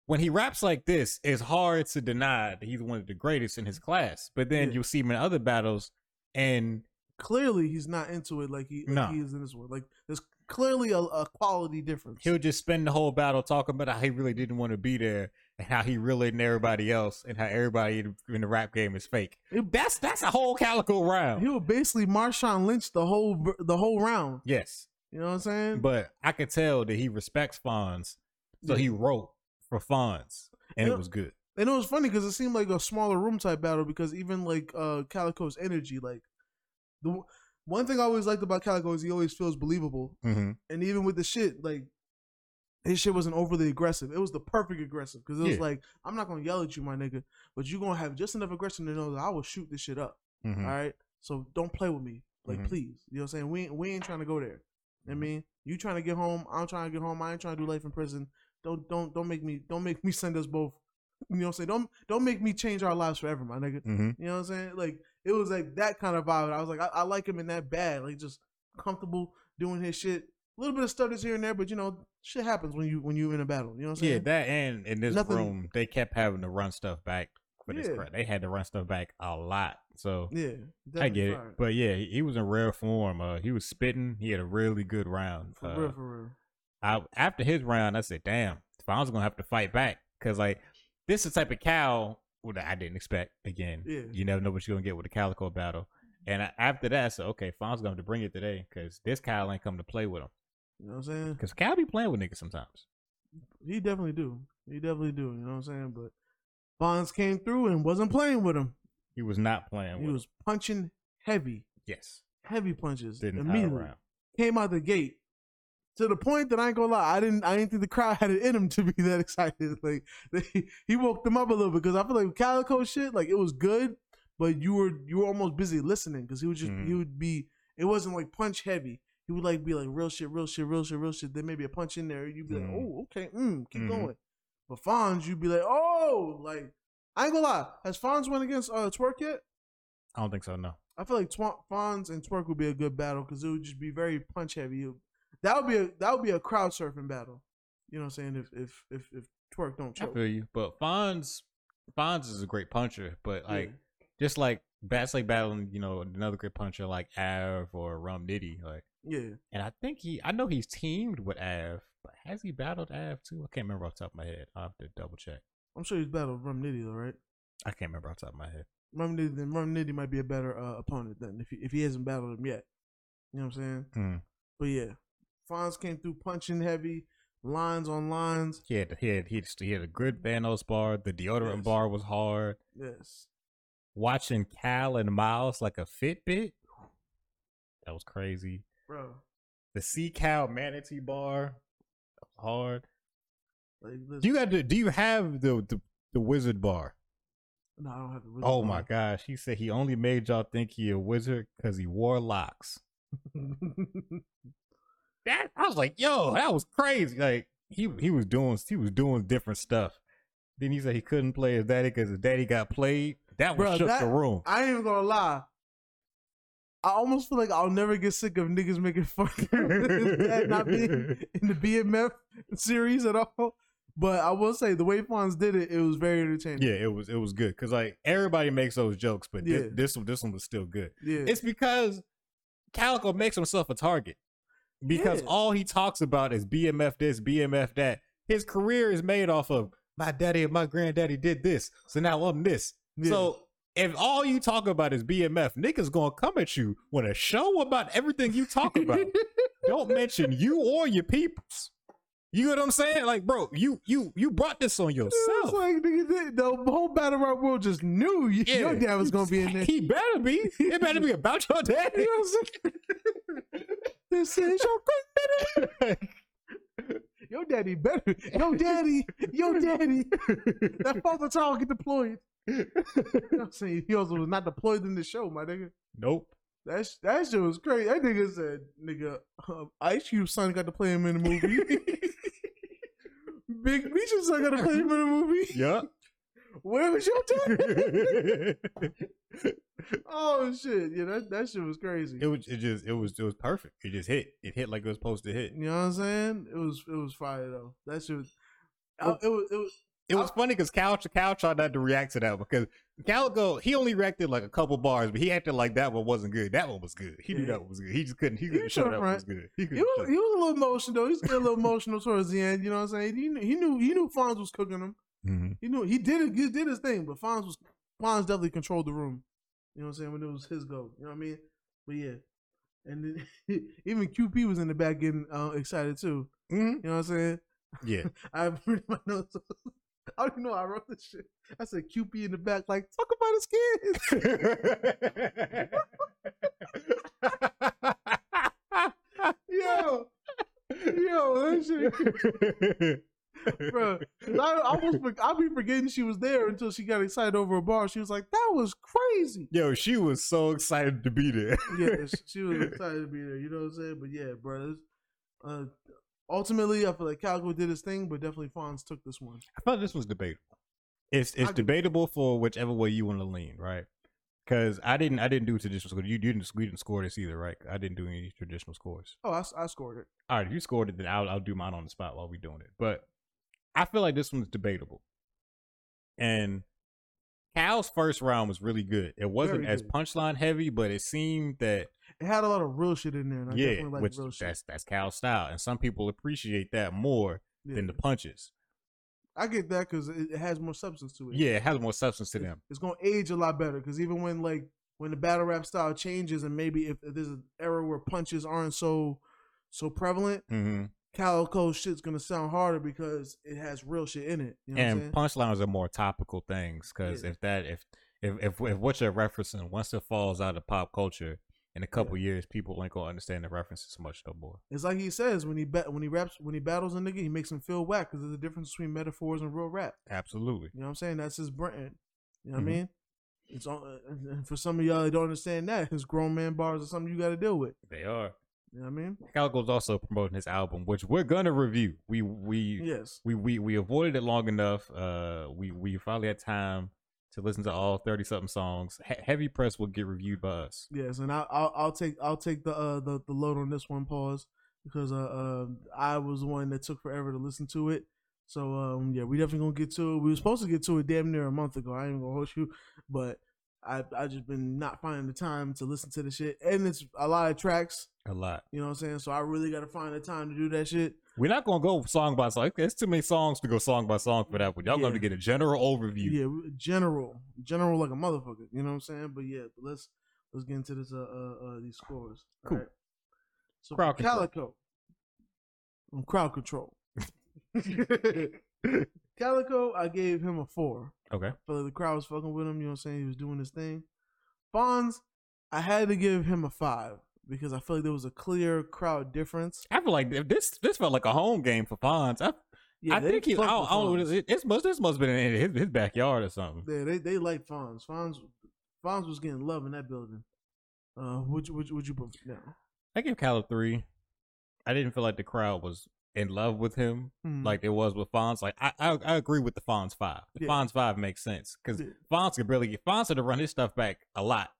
[SPEAKER 2] when he raps like this, it's hard to deny that he's one of the greatest in his class. But then
[SPEAKER 1] Yeah.
[SPEAKER 2] you'll see him in other battles, and
[SPEAKER 1] clearly he's not into it like he like
[SPEAKER 2] No.
[SPEAKER 1] he is in this one. Like there's clearly a, a quality difference.
[SPEAKER 2] he'll just spend the whole battle talking about how he really didn't want to be there and how he really and everybody else and how everybody in the rap game is fake.
[SPEAKER 1] It-
[SPEAKER 2] That's that's a whole Calicoe round.
[SPEAKER 1] He would basically Marshawn Lynch the whole the whole round.
[SPEAKER 2] yes,
[SPEAKER 1] You know what I'm saying?
[SPEAKER 2] but I could tell that he respects Fonz, so he wrote for Fonz, and
[SPEAKER 1] Yeah.
[SPEAKER 2] it was good.
[SPEAKER 1] And it was funny because it seemed like a smaller room type battle because even like uh Calicoe's energy, like the one thing I always liked about Calicoe is he always feels believable.
[SPEAKER 2] Mm-hmm.
[SPEAKER 1] And even with the shit, like his shit wasn't overly aggressive. It was the perfect aggressive because it was
[SPEAKER 2] Yeah.
[SPEAKER 1] like, I'm not gonna yell at you, my nigga, but you gonna have just enough aggression to know that I will shoot this shit up.
[SPEAKER 2] Mm-hmm.
[SPEAKER 1] All right. So don't play with me. Like
[SPEAKER 2] Mhm.
[SPEAKER 1] please. You know what I'm saying? We ain't we ain't trying to go there. I
[SPEAKER 2] Mhm.
[SPEAKER 1] mean, you trying to get home, I'm trying to get home, I ain't trying to do life in prison. Don't don't don't make me don't make me send us both. You know what I'm saying? Don't don't make me change our lives forever, my nigga.
[SPEAKER 2] Mm-hmm.
[SPEAKER 1] You know what I'm saying? Like it was like that kind of vibe. I was like, I, I like him in that bad, like just comfortable doing his shit. A little bit of stutters here and there, but you know, shit happens when you when you in a battle. You know what I'm saying?
[SPEAKER 2] Yeah, that and in this
[SPEAKER 1] Nothing-
[SPEAKER 2] room, they kept having to run stuff back for this
[SPEAKER 1] Yeah.
[SPEAKER 2] crap. They had to run stuff back a lot. So
[SPEAKER 1] yeah,
[SPEAKER 2] I get it. But yeah, he, he was in rare form. Uh, he was spitting. He had a really good round.
[SPEAKER 1] for
[SPEAKER 2] Uh,
[SPEAKER 1] real, for real.
[SPEAKER 2] I, after his round, I said, "Damn, Fonz gonna have to fight back." Because like this is the type of cow that I didn't expect. Again,
[SPEAKER 1] Yeah.
[SPEAKER 2] you never know what you're gonna get with a calicoe battle. And I, after that, I said, "Okay, Fonz gonna have to bring it today because this cow ain't come to play with him.
[SPEAKER 1] You know what I'm saying?
[SPEAKER 2] Because cow be playing with niggas sometimes."
[SPEAKER 1] He definitely do. He definitely do. You know what I'm saying? But Bonds came through and wasn't playing with him.
[SPEAKER 2] He was not playing
[SPEAKER 1] He was
[SPEAKER 2] him.
[SPEAKER 1] punching heavy,
[SPEAKER 2] Yes,
[SPEAKER 1] heavy punches
[SPEAKER 2] didn't uh,
[SPEAKER 1] immediately.
[SPEAKER 2] around.
[SPEAKER 1] Came out the gate to the point that I ain't gonna lie, I didn't. I didn't think the crowd had it in him to be that excited. Like they, he woke them up a little bit because I feel like Calicoe shit, like it was good, but you were you were almost busy listening because he would just he
[SPEAKER 2] Mhm.
[SPEAKER 1] would be. It wasn't like punch heavy. He would like be like real shit, real shit, real shit, real shit. Then maybe a punch in there. You'd be like,
[SPEAKER 2] Mhm.
[SPEAKER 1] oh, okay, mm, keep
[SPEAKER 2] Mhm.
[SPEAKER 1] going. But Fonz, you'd be like, oh, like I ain't gonna lie. Has Fonz went against uh, Twork yet?
[SPEAKER 2] I don't think so. No.
[SPEAKER 1] I feel like Tw- Fonz and Twork would be a good battle because it would just be very punch heavy. It- That would be a that would be a crowd surfing battle. You know what I'm saying? If if if, if Twork don't
[SPEAKER 2] I
[SPEAKER 1] choke,
[SPEAKER 2] feel you, but Fonz, Fonz is a great puncher, but like just like that's like battling, you know, another great puncher like Av or Rum Nitty, like.
[SPEAKER 1] yeah, yeah.
[SPEAKER 2] And I think he, I know he's teamed with Av, but has he battled Av too? I can't remember off the top of my head. I'll have to double check.
[SPEAKER 1] I'm sure he's battled Rum Nitty though, right?
[SPEAKER 2] I can't remember off the top of my head.
[SPEAKER 1] Rum Nitty, then Rum Nitty might be a better uh, opponent than if he, if he hasn't battled him yet. You know what I'm saying?
[SPEAKER 2] Hmm.
[SPEAKER 1] But yeah, Fonz came through punching heavy, lines on lines.
[SPEAKER 2] He had, he had, he had, he had a good Thanos bar. The deodorant
[SPEAKER 1] Yes.
[SPEAKER 2] bar was hard.
[SPEAKER 1] Yes,
[SPEAKER 2] Watching Cal and Miles like a Fitbit, that was crazy.
[SPEAKER 1] bro.
[SPEAKER 2] The Sea Cow Manatee bar, that was hard.
[SPEAKER 1] Like,
[SPEAKER 2] Do you got to? Do you have the the, the wizard bar?
[SPEAKER 1] no, I don't have the.
[SPEAKER 2] Oh my gosh! He said he only made y'all think he a wizard because he wore locks. That I was like, yo, that was crazy. Like he he was doing he was doing different stuff. Then he said he couldn't play his daddy because his daddy got played. That one
[SPEAKER 1] Bruh,
[SPEAKER 2] shook
[SPEAKER 1] that-
[SPEAKER 2] the room.
[SPEAKER 1] I ain't even gonna lie. I almost feel like I'll never get sick of niggas making fun of his dad not being in the BMF series at all. But I will say the way Fonz did it, it was very entertaining.
[SPEAKER 2] yeah, it was it was good because like everybody makes those jokes, but
[SPEAKER 1] Yeah.
[SPEAKER 2] this, this one this one was still good.
[SPEAKER 1] yeah.
[SPEAKER 2] It's because Calicoe makes himself a target because
[SPEAKER 1] Yeah.
[SPEAKER 2] all he talks about is BMF this, BMF that. His career is made off of my daddy and my granddaddy did this, so now I'm this.
[SPEAKER 1] Yeah.
[SPEAKER 2] So if all you talk about is BMF, niggas gonna come at you with a show about everything you talk about. Don't mention you or your peoples. You know what I'm saying? Like, bro, you you you brought this on
[SPEAKER 1] It's
[SPEAKER 2] yourself.
[SPEAKER 1] like nigga, the the whole battle rap world just knew you, your dad was gonna be in there.
[SPEAKER 2] He better be. It better be about your daddy.
[SPEAKER 1] You know what I'm saying? This is your granddaddy. Your daddy better. Yo, daddy. Yo, daddy. that father child get deployed. You know what I'm saying? He also was not deployed in the show, my nigga.
[SPEAKER 2] Nope.
[SPEAKER 1] That sh- that shit was crazy. That nigga said, "Nigga, uh, Ice Cube's son got to play him in the movie. Big Meech's son got to play him in the movie.
[SPEAKER 2] Yep.
[SPEAKER 1] Where was your dad? oh shit! Yeah, that that shit was crazy.
[SPEAKER 2] it was it just it was it was perfect. It just hit. It hit like it was supposed to hit.
[SPEAKER 1] You know what I'm saying? It was it was fire though. That shit was. I- it was it was
[SPEAKER 2] It was funny because Cal Cal tried not to react to that because Calicoe he only reacted like a couple bars, but he acted like that one wasn't good. That one was good. He knew
[SPEAKER 1] Yeah.
[SPEAKER 2] that one was good. He just couldn't. He couldn't show that
[SPEAKER 1] right.
[SPEAKER 2] was good. He
[SPEAKER 1] he was he was a little emotional. He was getting a little emotional towards the end. You know what I'm saying? He he knew he knew, he knew Fonz was cooking him.
[SPEAKER 2] Mhm.
[SPEAKER 1] He knew he did it. He did his thing, but Fonz was Fonz definitely controlled the room. You know what I'm saying? When it was his go. You know what I mean? But yeah. And then even QP was in the back getting uh, excited too.
[SPEAKER 2] Mhm.
[SPEAKER 1] You know what I'm saying?
[SPEAKER 2] Yeah.
[SPEAKER 1] I have my notes. I don't even know. how I wrote this shit. I said QP in the back, like talk about his kids. yo, yo, that shit. Bro. I, I was I'll be forgetting she was there until she got excited over a bar. She was like, "That was crazy."
[SPEAKER 2] Yo, she was so excited to be there.
[SPEAKER 1] Yeah, she- was excited to be there. You know what I'm saying? But yeah, bro. Uh, ultimately, I feel like Calicoe did his thing, but definitely Fonz took this one.
[SPEAKER 2] I thought this was debatable. It's it's
[SPEAKER 1] I-
[SPEAKER 2] debatable for whichever way you want to lean, right? Because I didn't I didn't do traditional score. You didn't we didn't score this either, right? I didn't do any traditional scores.
[SPEAKER 1] Oh, I scored it.
[SPEAKER 2] All right, if you scored it, then I'll I'll do mine on the spot while we're doing it. But I feel like this one's debatable. And Cal's first round was really good. It wasn't
[SPEAKER 1] Very
[SPEAKER 2] as
[SPEAKER 1] good.
[SPEAKER 2] punchline heavy, but it seemed that
[SPEAKER 1] It had a lot of real shit in there. And I
[SPEAKER 2] yeah,
[SPEAKER 1] like
[SPEAKER 2] which
[SPEAKER 1] real shit.
[SPEAKER 2] that's that's Cal's style, and some people appreciate that more
[SPEAKER 1] Yeah.
[SPEAKER 2] than the punches.
[SPEAKER 1] I get that because it, has more substance to it.
[SPEAKER 2] Yeah, it has more substance to them.
[SPEAKER 1] it's gonna age a lot better because even when like when the battle rap style changes and maybe if, if there's an era where punches aren't so so prevalent,
[SPEAKER 2] hmm
[SPEAKER 1] Calicoe shit's gonna sound harder because it has real shit in it. You know
[SPEAKER 2] and punchlines are more topical things because
[SPEAKER 1] Yeah.
[SPEAKER 2] if that if, if if if what you're referencing once it falls out of pop culture in a couple years people ain't gonna understand the references much no more
[SPEAKER 1] It's like he says when he ba- when he raps when he battles a nigga, he makes him feel whack because there's a difference between metaphors and real rap.
[SPEAKER 2] absolutely
[SPEAKER 1] You know what I'm saying? That's his brand. You know what I mm-hmm. mean? It's on, for some of y'all that don't understand that, his grown man bars are something you got to deal with.
[SPEAKER 2] they are
[SPEAKER 1] You know what I mean?
[SPEAKER 2] Calicoe's also promoting his album which we're gonna review we we
[SPEAKER 1] Yes.
[SPEAKER 2] we we, we avoided it long enough uh we we finally had time to listen to all 30 something songs he- heavy press will get reviewed by us
[SPEAKER 1] Yes, and I, I'll I'll take I'll take the uh the, the load on this one pause because uh, uh I was the one that took forever to listen to it. So um yeah, we definitely gonna get to it. We were supposed to get to it damn near a month ago. I ain't gonna hold you, but I I just been not finding the time to listen to the shit, and it's a lot of tracks.
[SPEAKER 2] a lot
[SPEAKER 1] You know what I'm saying? So I really got to find the time to do that shit.
[SPEAKER 2] we're not gonna go song by song there's too many songs to go song by song for that but y'all
[SPEAKER 1] Yeah.
[SPEAKER 2] gonna get a general overview
[SPEAKER 1] Yeah, general, general like a motherfucker. You know what I'm saying? But yeah, but let's let's get into this uh uh, uh these scores. All
[SPEAKER 2] Cool.
[SPEAKER 1] right. So
[SPEAKER 2] Crowd.
[SPEAKER 1] Calicoe, on crowd control. Calicoe, I gave him a four.
[SPEAKER 2] okay
[SPEAKER 1] I feel like the crowd was fucking with him. You know what I'm saying? He was doing his thing. Fonz, I had to give him a five because I feel like there was a clear crowd difference.
[SPEAKER 2] I feel like if this this felt like a home game for Fonz. I,
[SPEAKER 1] Yeah,
[SPEAKER 2] I think he. I don't, I don't know.
[SPEAKER 1] Fonz.
[SPEAKER 2] It, must. This must have been in his, his backyard or something.
[SPEAKER 1] Yeah, they they like Fonz. Fonz, Fonz was getting love in that building. Uh, would you would you, would you put now?
[SPEAKER 2] I give Cal a three. I didn't feel like the crowd was in love with him
[SPEAKER 1] Hmm.
[SPEAKER 2] like it was with Fonz. Like I, I, I agree with the Fonz five. The
[SPEAKER 1] Yeah.
[SPEAKER 2] Fonz five makes sense because
[SPEAKER 1] Yeah.
[SPEAKER 2] Fonz could barely get Fonz had to run his stuff back a lot,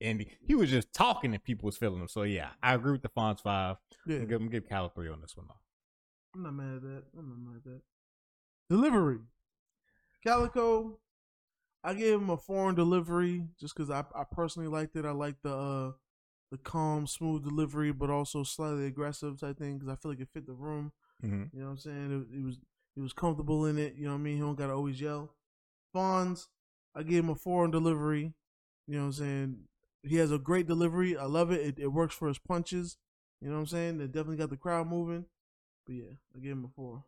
[SPEAKER 2] and he, was just talking and people was feeling him. So yeah, I agree with the Fonz five.
[SPEAKER 1] yeah,
[SPEAKER 2] I'm gonna give Cal three on this one though.
[SPEAKER 1] I'm not mad at that. I'm not mad at that. Delivery, Calicoe. I gave him a foreign delivery just because I, I personally liked it. I like the uh, the calm, smooth delivery, but also slightly aggressive type thing because I feel like it fit the room.
[SPEAKER 2] Mm-hmm.
[SPEAKER 1] You know what I'm saying? It, it was he was comfortable in it. You know what I mean? He don't gotta always yell. Fonz, I gave him a four on delivery. You know what I'm saying? He has a great delivery. I love it. It, it works for his punches. You know what I'm saying? It definitely got the crowd moving. But yeah, I gave him a four.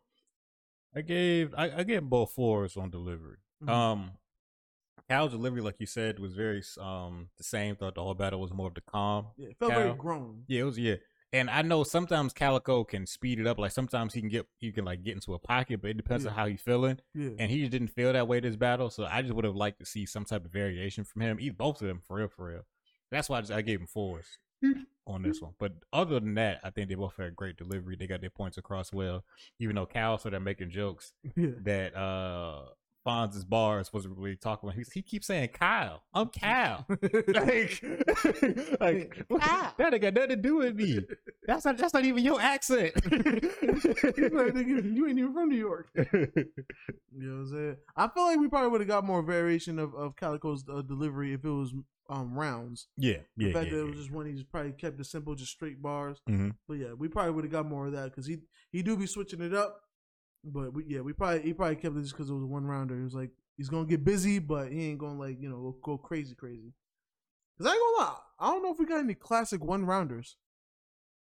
[SPEAKER 2] I gave I, I gave him both fours on delivery.
[SPEAKER 1] Mhm.
[SPEAKER 2] Um, Cal's delivery, like you said, was very um the same. Thought the whole battle was more of the calm.
[SPEAKER 1] yeah, it felt very grown.
[SPEAKER 2] Yeah, it was yeah. And I know sometimes Calicoe can speed it up. Like sometimes he can get he can like get into a pocket, but it depends
[SPEAKER 1] Yeah.
[SPEAKER 2] on how he's feeling.
[SPEAKER 1] Yeah.
[SPEAKER 2] And he just didn't feel that way this battle. So I just would have liked to see some type of variation from him. Either both of them for real, for real. That's why I, just, I gave him fours on this one. But other than that, I think they both had great delivery. They got their points across well. Even though Cal started making jokes
[SPEAKER 1] yeah.
[SPEAKER 2] that uh Fonz's bars wasn't really talking about. He, he keeps saying Kyle. I'm Kyle. like, like
[SPEAKER 1] Kyle.
[SPEAKER 2] that ain't got nothing to do with me. That's not that's not even your accent.
[SPEAKER 1] He's like, "Nigga, you ain't even from New York. You know what I'm saying? I feel like we probably would have got more variation of, of Calicoe's uh, delivery if it was um rounds.
[SPEAKER 2] yeah,
[SPEAKER 1] The
[SPEAKER 2] yeah,
[SPEAKER 1] fact
[SPEAKER 2] yeah,
[SPEAKER 1] that it
[SPEAKER 2] yeah.
[SPEAKER 1] was just one, he just probably kept it simple, just straight bars.
[SPEAKER 2] Mhm.
[SPEAKER 1] But yeah, we probably would have got more of that because he he do be switching it up. But we, yeah, we probably he probably kept it just because it was a one rounder. He was like he's gonna get busy, but he ain't gonna like you know go, crazy crazy. Cause I ain't gonna lie, I don't know if we got any classic one rounders.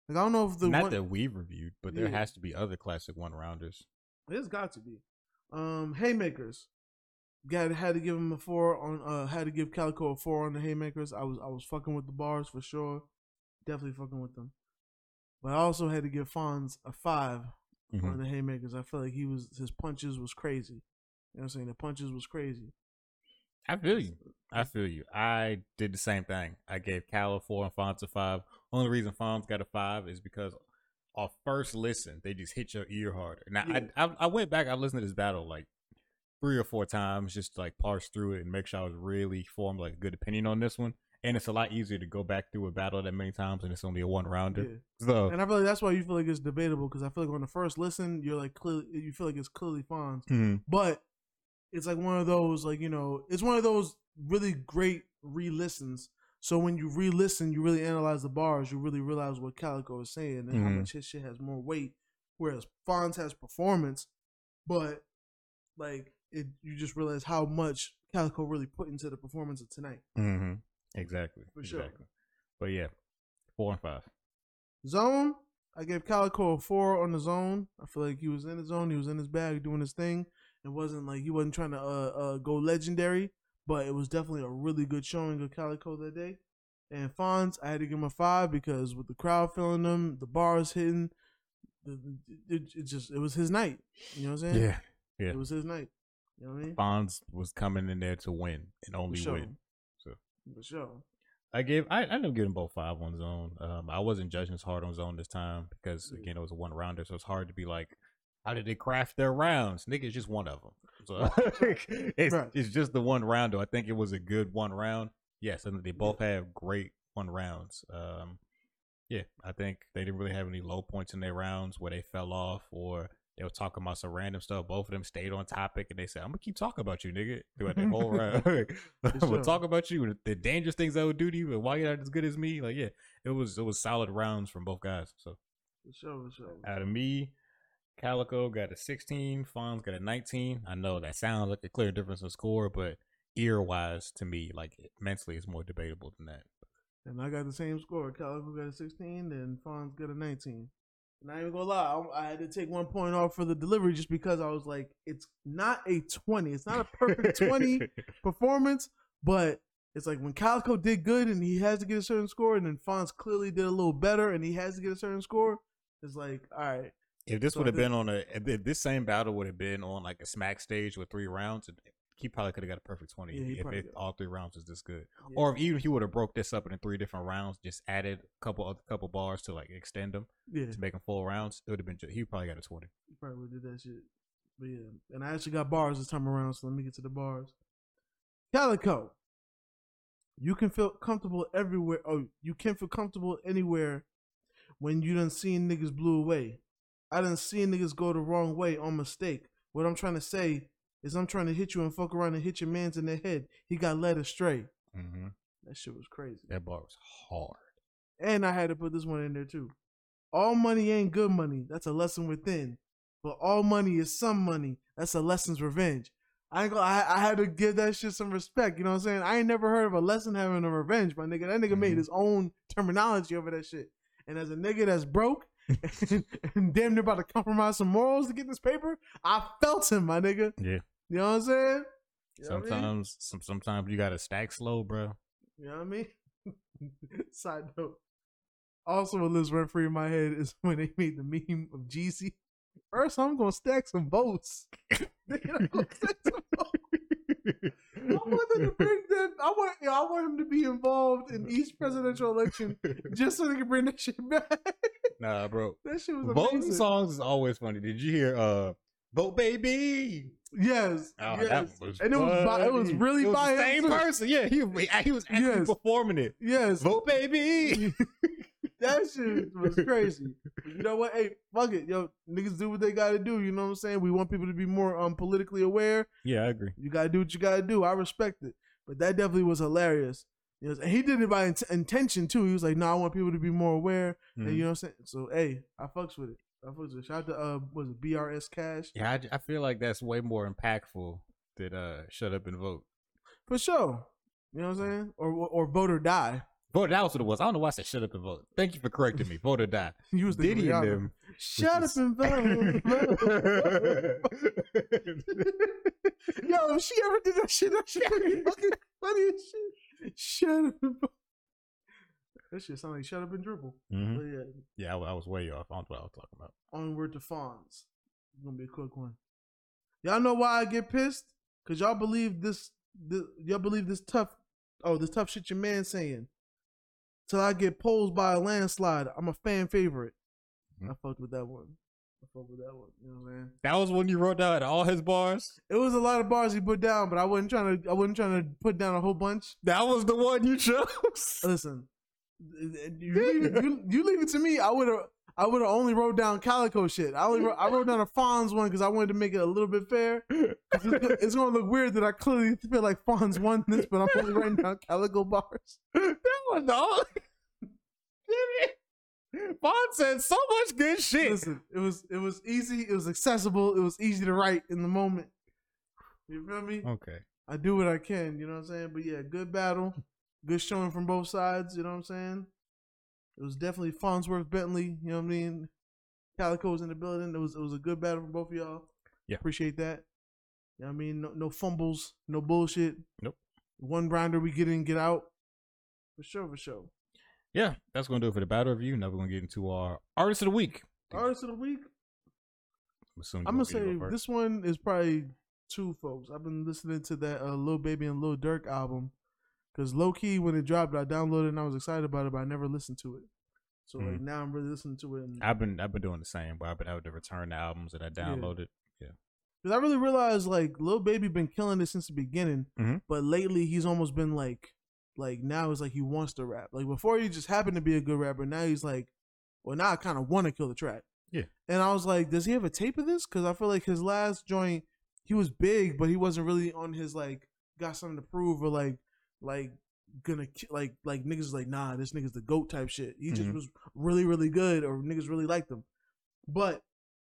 [SPEAKER 1] Like I don't know if the
[SPEAKER 2] Not
[SPEAKER 1] one,
[SPEAKER 2] that we've reviewed, but there
[SPEAKER 1] Yeah.
[SPEAKER 2] has to be other classic one rounders.
[SPEAKER 1] There's got to be. Um, haymakers. Got had to give him a four on. Uh, had to give Calicoe a four on the haymakers. I was I was fucking with the bars for sure. Definitely fucking with them. But I also had to give Fonz a 5
[SPEAKER 2] Mhm.
[SPEAKER 1] on the haymakers. I feel like he was his punches was crazy. You know what I'm saying? The punches was crazy.
[SPEAKER 2] I feel you. I feel you. I did the same thing. I gave Cal a four and Fonz a five. Only reason Fonz got a five is because off first listen, they just hit your ear harder. Now
[SPEAKER 1] Yeah.
[SPEAKER 2] I, I I went back, I listened to this battle like three or four times just like parse through it and make sure I was really formed like a good opinion on this one. And it's a lot easier to go back through a battle that many times and it's only a one rounder.
[SPEAKER 1] Yeah.
[SPEAKER 2] So
[SPEAKER 1] And I feel like that's why you feel like it's debatable because I feel like on the first listen, you're like clearly you feel like it's clearly Fonz.
[SPEAKER 2] mhm.
[SPEAKER 1] but it's like one of those like you know it's one of those really great re-listens so when you re-listen you really analyze the bars you really realize what calicoe is saying and how
[SPEAKER 2] Mhm.
[SPEAKER 1] much his shit has more weight whereas fonz has performance but like it you just realize how much calicoe really put into the performance of tonight
[SPEAKER 2] hmm Exactly.
[SPEAKER 1] For sure.
[SPEAKER 2] exactly. But yeah, four and five.
[SPEAKER 1] Zone, I gave Calicoe a four on the zone. I feel like he was in the zone. He was in his bag doing his thing. It wasn't like he wasn't trying to uh, uh, go legendary, but it was definitely a really good showing of Calicoe that day. And Fonz, I had to give him a five because with the crowd feeling them, the bars hitting, the, it, it just it was his night. You know what I'm saying?
[SPEAKER 2] Yeah. yeah.
[SPEAKER 1] It was his night. You know what I mean?
[SPEAKER 2] Fonz was coming in there to win and only
[SPEAKER 1] sure.
[SPEAKER 2] win.
[SPEAKER 1] For sure.
[SPEAKER 2] I gave I I ended up giving both five on zone. Um, I wasn't judging as hard on zone this time because again it was a one rounder, so it's hard to be like, how did they craft their rounds? Nigga, it's just one of them. So it's
[SPEAKER 1] Right.
[SPEAKER 2] it's just the one rounder. I think it was a good one round. Yes, and they both have great one rounds. Um, yeah, I think they didn't really have any low points in their rounds where they fell off or they were talking about some random stuff. Both of them stayed on topic and they said, I'm gonna keep talking about you, nigga, throughout the whole round.
[SPEAKER 1] Sure.
[SPEAKER 2] gonna talk about you and the dangerous things I would do to you and why you're not as good as me. Like, yeah, it was it was solid rounds from both guys. So
[SPEAKER 1] For sure. For sure.
[SPEAKER 2] out of me, Calicoe got a 16, Fonz got a 19. I know that sounds like a clear difference in score, but ear wise to me, like mentally, it's more debatable than that.
[SPEAKER 1] And I got the same score. Calicoe got a 16, and Fonz got a 19. Ain't even gonna lie, I, I had to take one point off for the delivery just because I was like, it's not a 20. It's not a perfect 20 performance, but it's like when Calicoe did good and he has to get a certain score, and then Fonz clearly did a little better and he has to get a certain score. It's like, all right,
[SPEAKER 2] If this
[SPEAKER 1] So
[SPEAKER 2] would have been on a, if this same battle would have been on like a smack stage with three rounds, he probably could have got a perfect 20
[SPEAKER 1] Yeah,
[SPEAKER 2] if it, all three rounds was this good.
[SPEAKER 1] yeah.
[SPEAKER 2] Or if even he would have broke this up into three different rounds, just added a couple other couple bars to like extend them
[SPEAKER 1] yeah,
[SPEAKER 2] to make them full rounds, it would have been. He probably got a twenty.
[SPEAKER 1] he probably would did that shit. But yeah, and I actually got bars this time around, so let me get to the bars. Calicoe, you can feel comfortable everywhere. Oh, you can feel comfortable anywhere when you done seen niggas blew away. I done seen niggas go the wrong way on mistake. What I'm trying to say is I'm trying to hit you and fuck around and hit your man's in the head. He got led astray.
[SPEAKER 2] Mm-hmm.
[SPEAKER 1] That shit was crazy.
[SPEAKER 2] That bar was hard.
[SPEAKER 1] And I had to put this one in there too. All money ain't good money. That's a lesson within. But all money is some money. That's a lesson's revenge. I ain't gonna, I, I had to give that shit some respect. You know what I'm saying? I ain't never heard of a lesson having a revenge, my nigga. That nigga made
[SPEAKER 2] Mhm.
[SPEAKER 1] his own terminology over that shit. And as a nigga that's broke and, damn near about to compromise some morals to get this paper, I felt him, my nigga.
[SPEAKER 2] Yeah.
[SPEAKER 1] You know what I'm saying? You what I mean?
[SPEAKER 2] Sometimes, some sometimes you gotta stack slow, bro.
[SPEAKER 1] You know what I mean? Side note. Also, what lives rent free in my head is when they made the meme of Jeezy. First, I'm gonna stack some votes. Then I'm gonna stack some votes. I want them to bring that. I want. You know, I want him to be involved in each presidential election just so they can bring that shit back.
[SPEAKER 2] Nah, bro.
[SPEAKER 1] that shit was
[SPEAKER 2] Voting
[SPEAKER 1] amazing.
[SPEAKER 2] songs is always funny. Did you hear uh Vote Baby?
[SPEAKER 1] Yes,
[SPEAKER 2] Oh,
[SPEAKER 1] yes.
[SPEAKER 2] that was
[SPEAKER 1] and it was by, it was really
[SPEAKER 2] It was
[SPEAKER 1] by
[SPEAKER 2] the
[SPEAKER 1] him,
[SPEAKER 2] same
[SPEAKER 1] too.
[SPEAKER 2] person. Yeah, he he was actually
[SPEAKER 1] Yes.
[SPEAKER 2] performing it.
[SPEAKER 1] Yes,
[SPEAKER 2] Vote baby.
[SPEAKER 1] that shit was crazy. You know what? Hey, fuck it, yo, niggas do what they gotta do. You know what I'm saying? We want people to be more um politically aware.
[SPEAKER 2] yeah, I agree.
[SPEAKER 1] You gotta do what you gotta do. I respect it, but that definitely was hilarious. You know, and he did it by int- intention too. He was like, "No, I want people to be more aware." And
[SPEAKER 2] Mhm.
[SPEAKER 1] you know what I'm saying? So, hey, I fucks with it. I fucks with it. Shout out to uh, was it BRS Kash
[SPEAKER 2] Yeah, I feel like that's way more impactful than uh shut up and vote.
[SPEAKER 1] for sure. You know what I'm saying? Or or vote or die.
[SPEAKER 2] Vote that was what it was. I don't know why I said shut up and vote. Thank you for correcting me. Vote or die.
[SPEAKER 1] He was thinking
[SPEAKER 2] Diddy and them.
[SPEAKER 1] Shut up and vote. vote. Yo, if she ever did that shit, that shit would be fucking funny as shit. Shut up. That shit sound like shut up and dribble.
[SPEAKER 2] Mhm.
[SPEAKER 1] But yeah,
[SPEAKER 2] Yeah, I, I was way off. I don't know what I was talking about.
[SPEAKER 1] onward to Fonz. It's gonna be a quick one. Y'all know why I get pissed? Cause y'all believe this, this y'all believe this tough oh this tough shit your man saying. Till I get posed by a landslide. I'm a fan favorite.
[SPEAKER 2] Mhm.
[SPEAKER 1] I fucked with that one. I with that one. You know what I'm saying?
[SPEAKER 2] That was when you wrote down all his bars.
[SPEAKER 1] It was a lot of bars he put down, but I wasn't trying to I wasn't trying to put down a whole bunch.
[SPEAKER 2] That was the one you chose.
[SPEAKER 1] Listen. You leave it, you, you leave it to me. I would have I would have only wrote down Calicoe shit. I only wrote, I wrote down a Fonz one because I wanted to make it a little bit fair. It's, gonna- it's gonna look weird that I clearly feel like Fonz won this, but I'm only writing down Calicoe bars.
[SPEAKER 2] that was the only. Bond said so much good shit.
[SPEAKER 1] Listen, it was it was easy, it was accessible, it was easy to write in the moment. You feel me?
[SPEAKER 2] Okay.
[SPEAKER 1] I do what I can, you know what I'm saying? But yeah, good battle, good showing from both sides, you know what I'm saying? It was definitely Fonzworth Bentley, you know what I mean? Calicoe was in the building. It was it was a good battle from both of y'all.
[SPEAKER 2] Yeah.
[SPEAKER 1] Appreciate that. You know what I mean? No, no fumbles, no bullshit.
[SPEAKER 2] Nope.
[SPEAKER 1] One grinder we get in, get out. For sure, for sure.
[SPEAKER 2] Yeah, that's gonna do it for the battle review. Now we're gonna get into our artist of the week.
[SPEAKER 1] Artist of the week.
[SPEAKER 2] I'm,
[SPEAKER 1] I'm gonna
[SPEAKER 2] want me to
[SPEAKER 1] say
[SPEAKER 2] go
[SPEAKER 1] this one is probably two folks. I've been listening to that uh, Lil Baby and Lil Durk album because low key when it dropped, I downloaded it and I was excited about it, but I never listened to it. So like
[SPEAKER 2] Mhm.
[SPEAKER 1] now I'm really listening to it, and
[SPEAKER 2] I've been I've been doing the same, but I've been able to return the albums that I downloaded. Yeah.
[SPEAKER 1] because I really realized like Lil Baby been killing it since the beginning,
[SPEAKER 2] Mhm.
[SPEAKER 1] but lately he's almost been like like now it's like he wants to rap. Like before he just happened to be a good rapper. Now he's like, well now I kind of want to kill the track.
[SPEAKER 2] Yeah.
[SPEAKER 1] And I was like, does he have a tape of this? Because I feel like his last joint, he was big, but he wasn't really on his like got something to prove or like like gonna like like niggas like nah this nigga's the goat type shit. He just
[SPEAKER 2] Mhm.
[SPEAKER 1] was really really good or niggas really liked him. But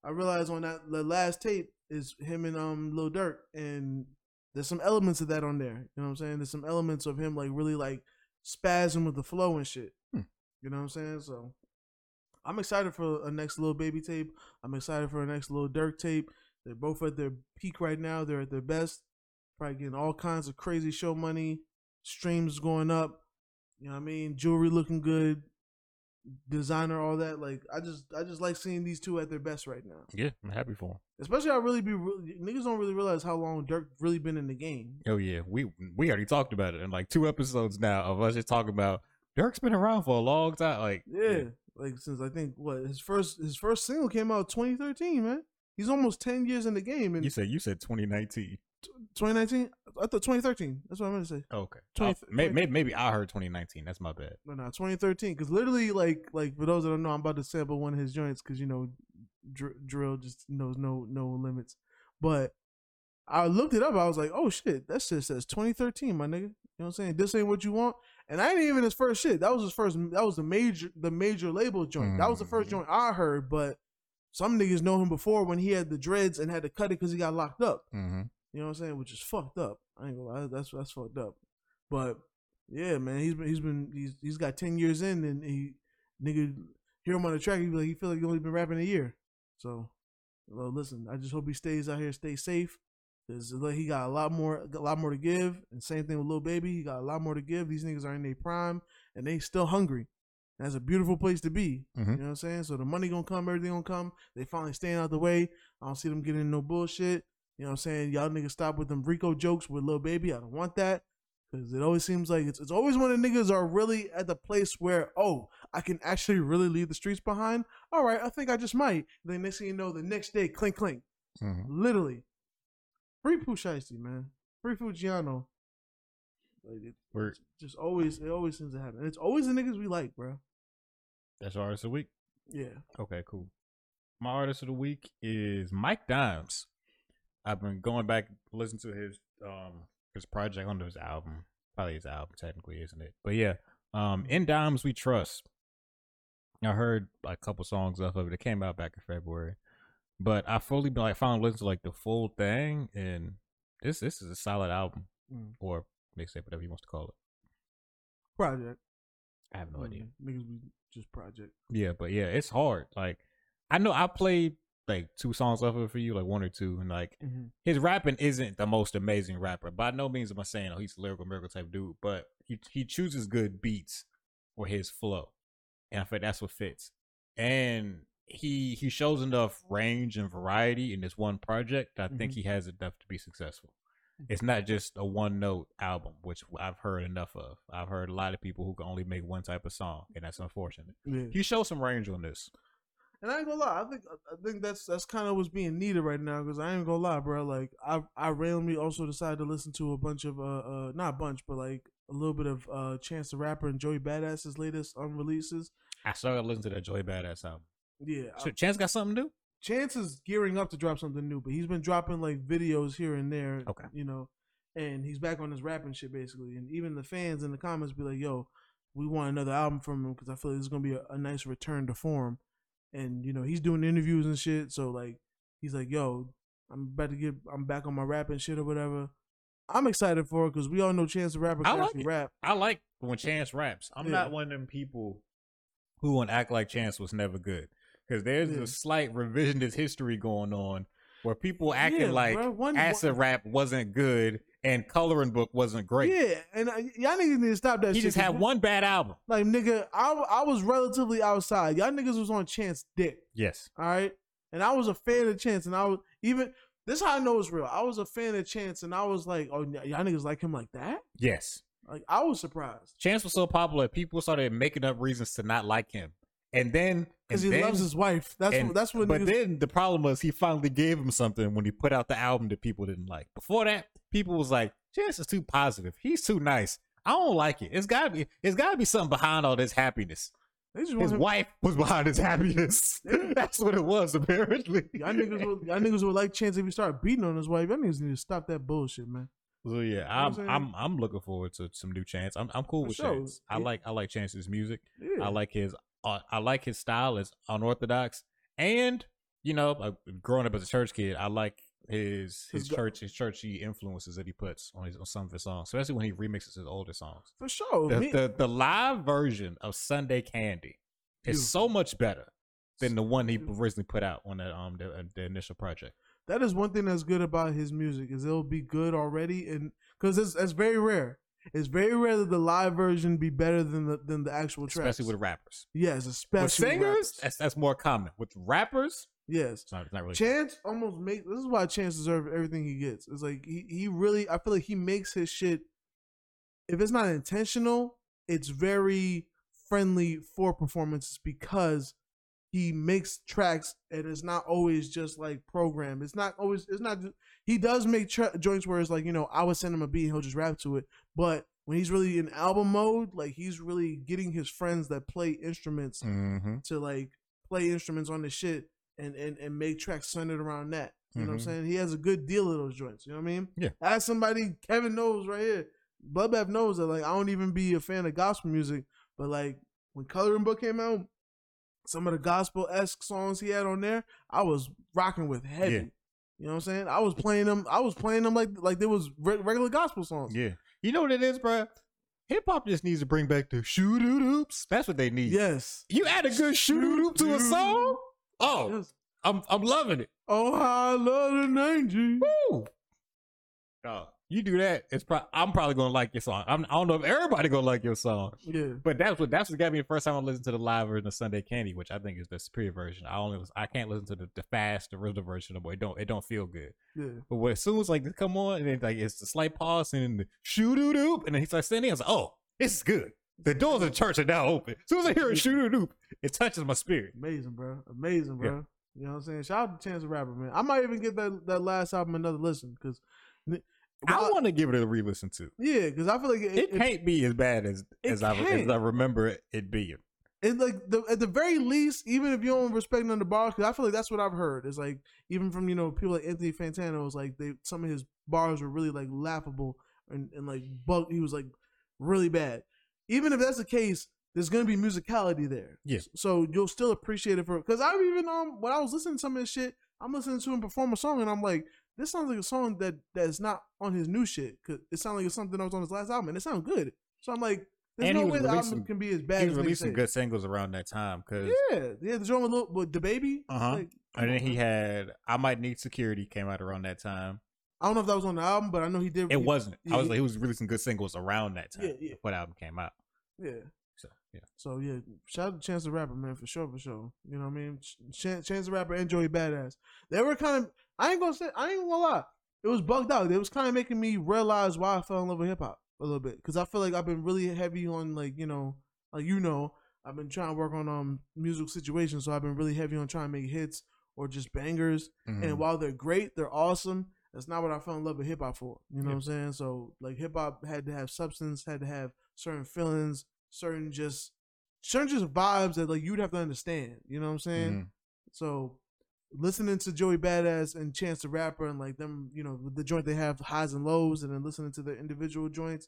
[SPEAKER 1] I realized on that the last tape is him and um Lil Durk and there's some elements of that on there. You know what I'm saying? There's some elements of him like really like spazzing with the flow and shit.
[SPEAKER 2] Hmm.
[SPEAKER 1] You know what I'm saying? So I'm excited for a next Lil Baby tape. I'm excited for a next Lil Durk tape. They're both at their peak right now. They're at their best. Probably getting all kinds of crazy show money. Streams going up. You know what I mean? Jewelry looking good. Designer, all that. Like I just, I just like seeing these two at their best right now.
[SPEAKER 2] Yeah, I'm happy for him.
[SPEAKER 1] Especially, I really be really, niggas don't really realize how long Durk really been in the game.
[SPEAKER 2] Oh yeah, we we already talked about it in like two episodes now of us just talking about Durk's been around for a long time. Like
[SPEAKER 1] Yeah, like since I think what his first his first single came out 2013, man. He's almost 10 years in the game. And
[SPEAKER 2] you said you said 2019.
[SPEAKER 1] 2019, I thought 2013. That's what I'm gonna say.
[SPEAKER 2] Okay,
[SPEAKER 1] 20
[SPEAKER 2] Uh, may, may, maybe I heard 2019. That's my bad.
[SPEAKER 1] No, no, 2013. Because literally, like, like for those that don't know, I'm about to sample one of his joints because you know, dr- drill just knows no no limits. But I looked it up. I was like, oh shit, that shit says 2013, my nigga. You know what I'm saying? This ain't what you want. And I ain't even his first shit. That was his first. That was the major the major label joint. That was the first
[SPEAKER 2] Mhm.
[SPEAKER 1] joint I heard. But some niggas know him before when he had the dreads and had to cut it because he got locked up.
[SPEAKER 2] Mm-hmm.
[SPEAKER 1] You know what I'm saying? Which is fucked up. I ain't gonna lie, that's that's fucked up. But yeah, man, he's been he's been he's he's got ten years in, and he nigga hear him on the track, he be like he feel like he only been rapping a year. So, well, listen, I just hope he stays out here, stay safe, because he got a lot more a lot more to give. And same thing with Lil Baby, he got a lot more to give. These niggas are in their prime, and they still hungry. That's a beautiful place to be.
[SPEAKER 2] Mhm.
[SPEAKER 1] You know what I'm saying? So the money gonna come, everything gonna come. They finally staying out the way. I don't see them getting in no bullshit. You know what I'm saying? Y'all niggas stop with them RICO jokes with Lil Baby. I don't want that. Cause it always seems like it's it's always when the niggas are really at the place where, oh, I can actually really leave the streets behind. All right, I think I just might. Then next thing you know, the next day, clink clink.
[SPEAKER 2] Mhm.
[SPEAKER 1] Literally. Free Pooh Shiesty, man. Free Fujiano. Like it, just always it always seems to happen. And it's always the niggas we like, bro.
[SPEAKER 2] That's our artist of the week.
[SPEAKER 1] Yeah.
[SPEAKER 2] Okay, cool. My artist of the week is Mike Dimes. I've been going back listening to his um his project under his album. Probably his album technically, isn't it? But yeah, um In Dimes We Trust. I heard like a couple songs off of it. It came out back in February. But I fully been like finally listened to like the full thing and this this is a solid album
[SPEAKER 1] Mm.
[SPEAKER 2] or mixtape, whatever you want to call it.
[SPEAKER 1] Project.
[SPEAKER 2] I have no idea.
[SPEAKER 1] Mm, Niggas we just project.
[SPEAKER 2] Yeah, but yeah, it's hard. Like I know I played like two songs off of it for you, like one or two, and like
[SPEAKER 1] Mm-hmm.
[SPEAKER 2] his rapping isn't the most amazing rapper. By no means am I saying oh he's a lyrical miracle type dude, but he he chooses good beats for his flow, and I think that's what fits. And he he shows enough range and variety in this one project. that I think
[SPEAKER 1] Mhm.
[SPEAKER 2] he has enough to be successful. It's not just a one note album, which I've heard enough of. I've heard a lot of people who can only make one type of song, and that's unfortunate.
[SPEAKER 1] Yeah.
[SPEAKER 2] He shows some range on this.
[SPEAKER 1] And I ain't gonna lie, I think I think that's that's kind of what's being needed right now. Because I ain't gonna lie, bro. Like I I randomly also decided to listen to a bunch of uh uh not a bunch, but like a little bit of uh Chance the Rapper and Joey Badass's latest um releases.
[SPEAKER 2] I started listening to that Joey Badass album.
[SPEAKER 1] Yeah, I-
[SPEAKER 2] Chance got something new?
[SPEAKER 1] Chance is gearing up to drop something new, but he's been dropping like videos here and there.
[SPEAKER 2] Okay.
[SPEAKER 1] You know, and he's back on his rapping shit basically. And even the fans in the comments be like, yo, we want another album from him because I feel like this is to be a, a nice return to form. And, you know, he's doing interviews and shit. So, like, he's like, yo, I'm about to get, I'm back on my rapping shit or whatever. I'm excited for it because we all know Chance the Rapper
[SPEAKER 2] I
[SPEAKER 1] can
[SPEAKER 2] like
[SPEAKER 1] rap.
[SPEAKER 2] I like when Chance raps. I'm
[SPEAKER 1] Yeah.
[SPEAKER 2] not one of them people who want to act like Chance was never good. Because there's
[SPEAKER 1] Yeah.
[SPEAKER 2] a slight revisionist history going on where people acting
[SPEAKER 1] Yeah,
[SPEAKER 2] like
[SPEAKER 1] bro. One-
[SPEAKER 2] acid
[SPEAKER 1] one-
[SPEAKER 2] rap wasn't good and coloring book wasn't great.
[SPEAKER 1] Yeah, and uh, y'all niggas need to stop that
[SPEAKER 2] he
[SPEAKER 1] shit.
[SPEAKER 2] just had one bad album.
[SPEAKER 1] Like, nigga, I, I was relatively outside. Y'all niggas was on Chance dick.
[SPEAKER 2] Yes.
[SPEAKER 1] All right. And I was a fan of Chance, and I was even this is how I know it's real. I was a fan of Chance, and I was like, "Oh, y'all niggas like him like that?"
[SPEAKER 2] Yes.
[SPEAKER 1] Like I was surprised
[SPEAKER 2] Chance was so popular, people started making up reasons to not like him. And then
[SPEAKER 1] because he
[SPEAKER 2] then-
[SPEAKER 1] loves his wife. That's
[SPEAKER 2] and-
[SPEAKER 1] what, that's what.
[SPEAKER 2] But
[SPEAKER 1] niggas,
[SPEAKER 2] then the problem was he finally gave him something when he put out the album that people didn't like. Before that, people was like, Chance is too positive. He's too nice. I don't like it. It's gotta be it's gotta be something behind all this happiness.
[SPEAKER 1] they just want
[SPEAKER 2] His
[SPEAKER 1] him,
[SPEAKER 2] wife was behind his happiness. That's what it was, apparently.
[SPEAKER 1] Y'all niggas, would, y'all niggas would like Chance if he started beating on his wife. Y'all niggas need to stop that bullshit, man.
[SPEAKER 2] So yeah, I'm
[SPEAKER 1] I'm?
[SPEAKER 2] I'm I'm looking forward to some new Chance. I'm I'm cool
[SPEAKER 1] For
[SPEAKER 2] with
[SPEAKER 1] sure.
[SPEAKER 2] Chance. I
[SPEAKER 1] Yeah.
[SPEAKER 2] like I like Chance's music.
[SPEAKER 1] Yeah.
[SPEAKER 2] I like his uh, I like his style. It's unorthodox, and you know, like, growing up as a church kid, I like his his church his churchy influences that he puts on his on some of his songs, especially when he remixes his older songs.
[SPEAKER 1] for sure.
[SPEAKER 2] The
[SPEAKER 1] Me-
[SPEAKER 2] the, the live version of Sunday Candy is
[SPEAKER 1] Beautiful.
[SPEAKER 2] so much better than the one he originally put out on that um the, the initial project.
[SPEAKER 1] that is one thing that's good about his music is it'll be good already, and because it's it's very rare. It's very rare that the live version be better than the than the actual track.
[SPEAKER 2] Especially with rappers.
[SPEAKER 1] yes, especially
[SPEAKER 2] With singers,
[SPEAKER 1] rappers.
[SPEAKER 2] that's that's more common. With rappers,
[SPEAKER 1] yes.
[SPEAKER 2] it's not, it's not really.
[SPEAKER 1] Chance almost makes this is why Chance deserves everything he gets. It's like he, he really I feel like he makes his shit if it's not intentional, it's very friendly for performances because he makes tracks and it's not always just like programmed. It's not always it's not he does make tra- joints where it's like, you know, I would send him a beat and he'll just rap to it, but when he's really in album mode, like he's really getting his friends that play instruments
[SPEAKER 2] hmm
[SPEAKER 1] to like play instruments on the shit and and, and make tracks centered around that. You know what I'm
[SPEAKER 2] Mhm.
[SPEAKER 1] saying? He has a good deal of those joints. You know what I mean?
[SPEAKER 2] Yeah.
[SPEAKER 1] As somebody Kevin knows right here, Bloodbath knows that like I don't even be a fan of gospel music, but like when Coloring Book came out, some of the gospel esque songs he had on there, I was rocking with heavy.
[SPEAKER 2] Yeah.
[SPEAKER 1] You know what I'm saying? I was playing them. I was playing them like like there was re- regular gospel songs.
[SPEAKER 2] Yeah. You know what it is, bro? Hip hop just needs to bring back the shoo doo doops. That's what they need.
[SPEAKER 1] Yes.
[SPEAKER 2] You add a good shoo doo doop to a song? Oh,
[SPEAKER 1] Yes.
[SPEAKER 2] I'm I'm loving it.
[SPEAKER 1] Oh, I love the 90s.
[SPEAKER 2] Woo! Dog. You do that, it's pro- I'm probably gonna like your song. I'm, I don't know if everybody gonna like your song,
[SPEAKER 1] Yeah.
[SPEAKER 2] but that's what that's what got me the first time I listened to the live version of Sunday Candy, which I think is the superior version. I only I can't listen to the, the fast the original version of more. It don't it don't feel good.
[SPEAKER 1] Yeah.
[SPEAKER 2] But when, as soon as like come on and then like it's a slight pause and then the shoo doo doop and then he starts singing, I was like, oh, this is good. The doors of the church are now open. As soon as I hear a shoo doo doop, it touches my spirit.
[SPEAKER 1] Amazing, bro. Amazing, bro.
[SPEAKER 2] Yeah.
[SPEAKER 1] You know what I'm saying? Shout out to Chance the Rapper, man. I might even give that that last album another listen because
[SPEAKER 2] I want to give it a re-listen too.
[SPEAKER 1] yeah, because I feel like it,
[SPEAKER 2] It
[SPEAKER 1] it,
[SPEAKER 2] can't be as bad as as I as. I remember it, being.
[SPEAKER 1] it like the at the very least, even if you don't respect none of the bars, because I feel like that's what I've heard. It's like even from you know people like Anthony Fantano, was like they some of his bars were really like laughable and, and like bug. He was like really bad. Even if that's the case, there's gonna be musicality there.
[SPEAKER 2] Yeah.
[SPEAKER 1] So you'll still appreciate it for because I even um when I was listening to some of his shit, I'm listening to him perform a song and I'm like, this sounds like a song that that's not on his new shit. Cause it sounds like it's something that was on his last album and it sounds good. So I'm like, there's
[SPEAKER 2] And
[SPEAKER 1] no way the album
[SPEAKER 2] releasing-
[SPEAKER 1] can be as bad
[SPEAKER 2] He was releasing good singles around that time because,
[SPEAKER 1] Yeah, yeah, the joint with, the baby.
[SPEAKER 2] Uh-huh.
[SPEAKER 1] Like,
[SPEAKER 2] and then he had "I Might Need Security" came out around that time.
[SPEAKER 1] I don't know if that was on the album, but I know he did.
[SPEAKER 2] It
[SPEAKER 1] he-
[SPEAKER 2] wasn't.
[SPEAKER 1] yeah,
[SPEAKER 2] I was like, he was releasing good singles around that time
[SPEAKER 1] Yeah, yeah.
[SPEAKER 2] before the album came out.
[SPEAKER 1] Yeah.
[SPEAKER 2] So yeah,
[SPEAKER 1] So yeah, shout out to Chance the Rapper, man, for sure, for sure. You know what I mean? Ch- Chance, Chance the Rapper and Joey Badass. They were kind of. I ain't gonna say. I ain't gonna lie. It was bugged out. It was kind of making me realize why I fell in love with hip hop a little bit because I feel like I've been really heavy on like you know, like you know, I've been trying to work on um music situations, so I've been really heavy on trying to make hits or just bangers.
[SPEAKER 2] Mhm.
[SPEAKER 1] And while they're great, they're awesome. That's not what I fell in love with hip hop for. You know
[SPEAKER 2] Yeah.
[SPEAKER 1] what I'm saying? So like hip hop had to have substance, had to have certain feelings, certain just certain just vibes that like you'd have to understand. You know what I'm saying?
[SPEAKER 2] Mhm.
[SPEAKER 1] So listening to Joey Badass and Chance the Rapper and like them, you know, the joint they have highs and lows, and then listening to their individual joints,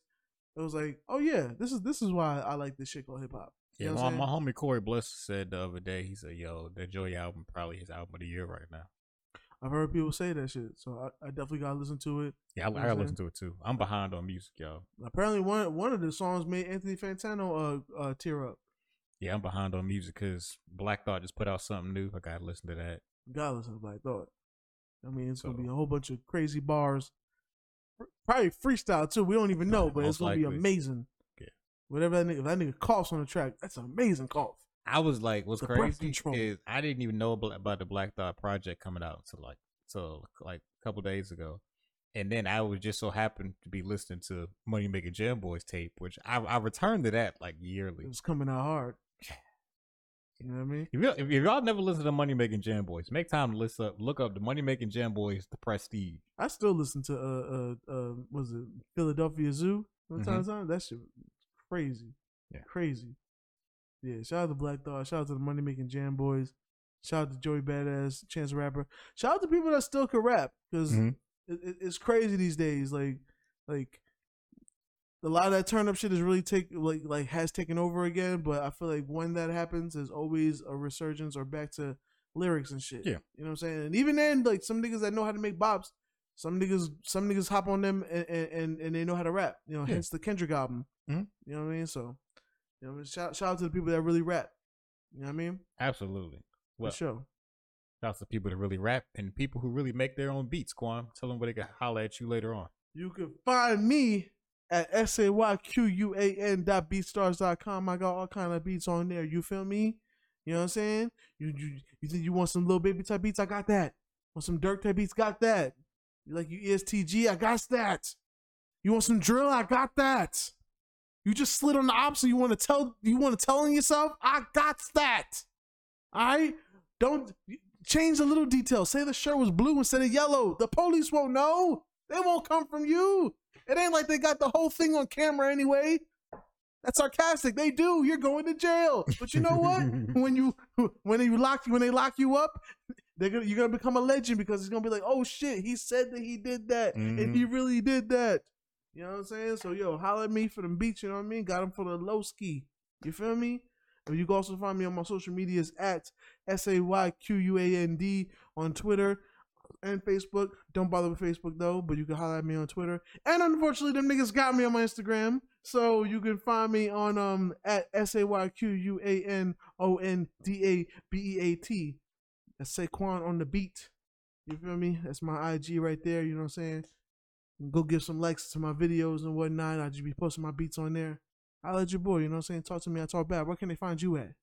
[SPEAKER 1] it was like, oh yeah, this is this is why I like this shit called hip hop.
[SPEAKER 2] Yeah. My, my homie Corey Bliss said the other day, he said, "Yo, that Joey album probably his album of the year right now."
[SPEAKER 1] I've heard people say that shit, so I, I definitely gotta listen to it.
[SPEAKER 2] Yeah, I,
[SPEAKER 1] You know
[SPEAKER 2] I gotta listen to it too. I'm behind on music, y'all.
[SPEAKER 1] Apparently, one one of the songs made Anthony Fantano uh, uh tear up.
[SPEAKER 2] Yeah, I'm behind on music because Black Thought just put out something new. I gotta listen to that.
[SPEAKER 1] Regardless of Black Thought. I mean, it's gonna be a whole bunch of crazy bars, probably freestyle too. We don't even know, but it's gonna be amazing.
[SPEAKER 2] Yeah.
[SPEAKER 1] Whatever that nigga, if that nigga coughs on the track, that's an amazing cough.
[SPEAKER 2] I was like, what's
[SPEAKER 1] The
[SPEAKER 2] crazy is I didn't even know about, about the Black Thought project coming out until like till like a couple days ago, and then I was just so happened to be listening to Money Making Jam Boys tape, which I, I returned to that like yearly.
[SPEAKER 1] It was coming out hard. You know what I mean?
[SPEAKER 2] If, you, if y'all never listen to Money Making Jam Boys, make time to listen up, look up the Money Making Jam Boys, the Prestige.
[SPEAKER 1] I still listen to uh uh uh was it Philadelphia Zoo time to time? That shit was crazy.
[SPEAKER 2] Yeah.
[SPEAKER 1] Crazy. Yeah, shout out to Black Thought, shout out to the Money Making Jam Boys, shout out to Joey Badass, Chance the Rapper. Shout out to people that still can rap because
[SPEAKER 2] Mhm.
[SPEAKER 1] it, it, it's crazy these days. Like like a lot of that turn up shit is really take like like has taken over again. But I feel like when that happens, there's always a resurgence or back to lyrics and shit.
[SPEAKER 2] Yeah.
[SPEAKER 1] you know what I'm saying. And even then, like some niggas that know how to make bops, some niggas some niggas hop on them and and, and they know how to rap. You know,
[SPEAKER 2] Yeah.
[SPEAKER 1] hence the Kendrick album.
[SPEAKER 2] Mhm.
[SPEAKER 1] You know what I mean? So, you know, shout shout out to the people that really rap. You know what I mean?
[SPEAKER 2] Absolutely. Well,
[SPEAKER 1] For sure.
[SPEAKER 2] shout out to people that really rap and people who really make their own beats. Quan, tell them where they can holler at you later on.
[SPEAKER 1] You can find me at S-A-Y-Q-U-A-N dot beatstars dot com. I got all kind of beats on there. You feel me? You know what I'm saying? You you, you think you want some Lil Baby type beats? I got that. Want some Durk type beats? Got that. You like you ESTG? I got that. You want some drill? I got that. You just slid on the opposite. You want to tell you want to tell on yourself? I got that. All right. Don't change the little details. Say the shirt was blue instead of yellow. The police won't know. They won't come from you. It ain't like they got the whole thing on camera anyway. That's sarcastic. They do. You're going to jail. But you know what? when you when you lock you when they lock you up, they're gonna you're gonna become a legend because it's gonna be like, oh shit, he said that he did that, and
[SPEAKER 2] Mhm.
[SPEAKER 1] he really did that. You know what I'm saying? So yo, holler at me for the beach. You know what I mean? Got him for the low ski. You feel me? And you can also find me on my social medias at S A Y Q U A N D on Twitter and Facebook. Don't bother with Facebook though, but you can holler at me on Twitter. And unfortunately, them niggas got me on my Instagram. So you can find me on um at S A Y Q U A N O N D A B E A T. That's Sayquan on the beat. You feel me? That's my IG right there. You know what I'm saying? Go give some likes to my videos and whatnot. I just be posting my beats on there. I let your boy, you know what I'm saying? Talk to me, I talk back. Where can they find you at?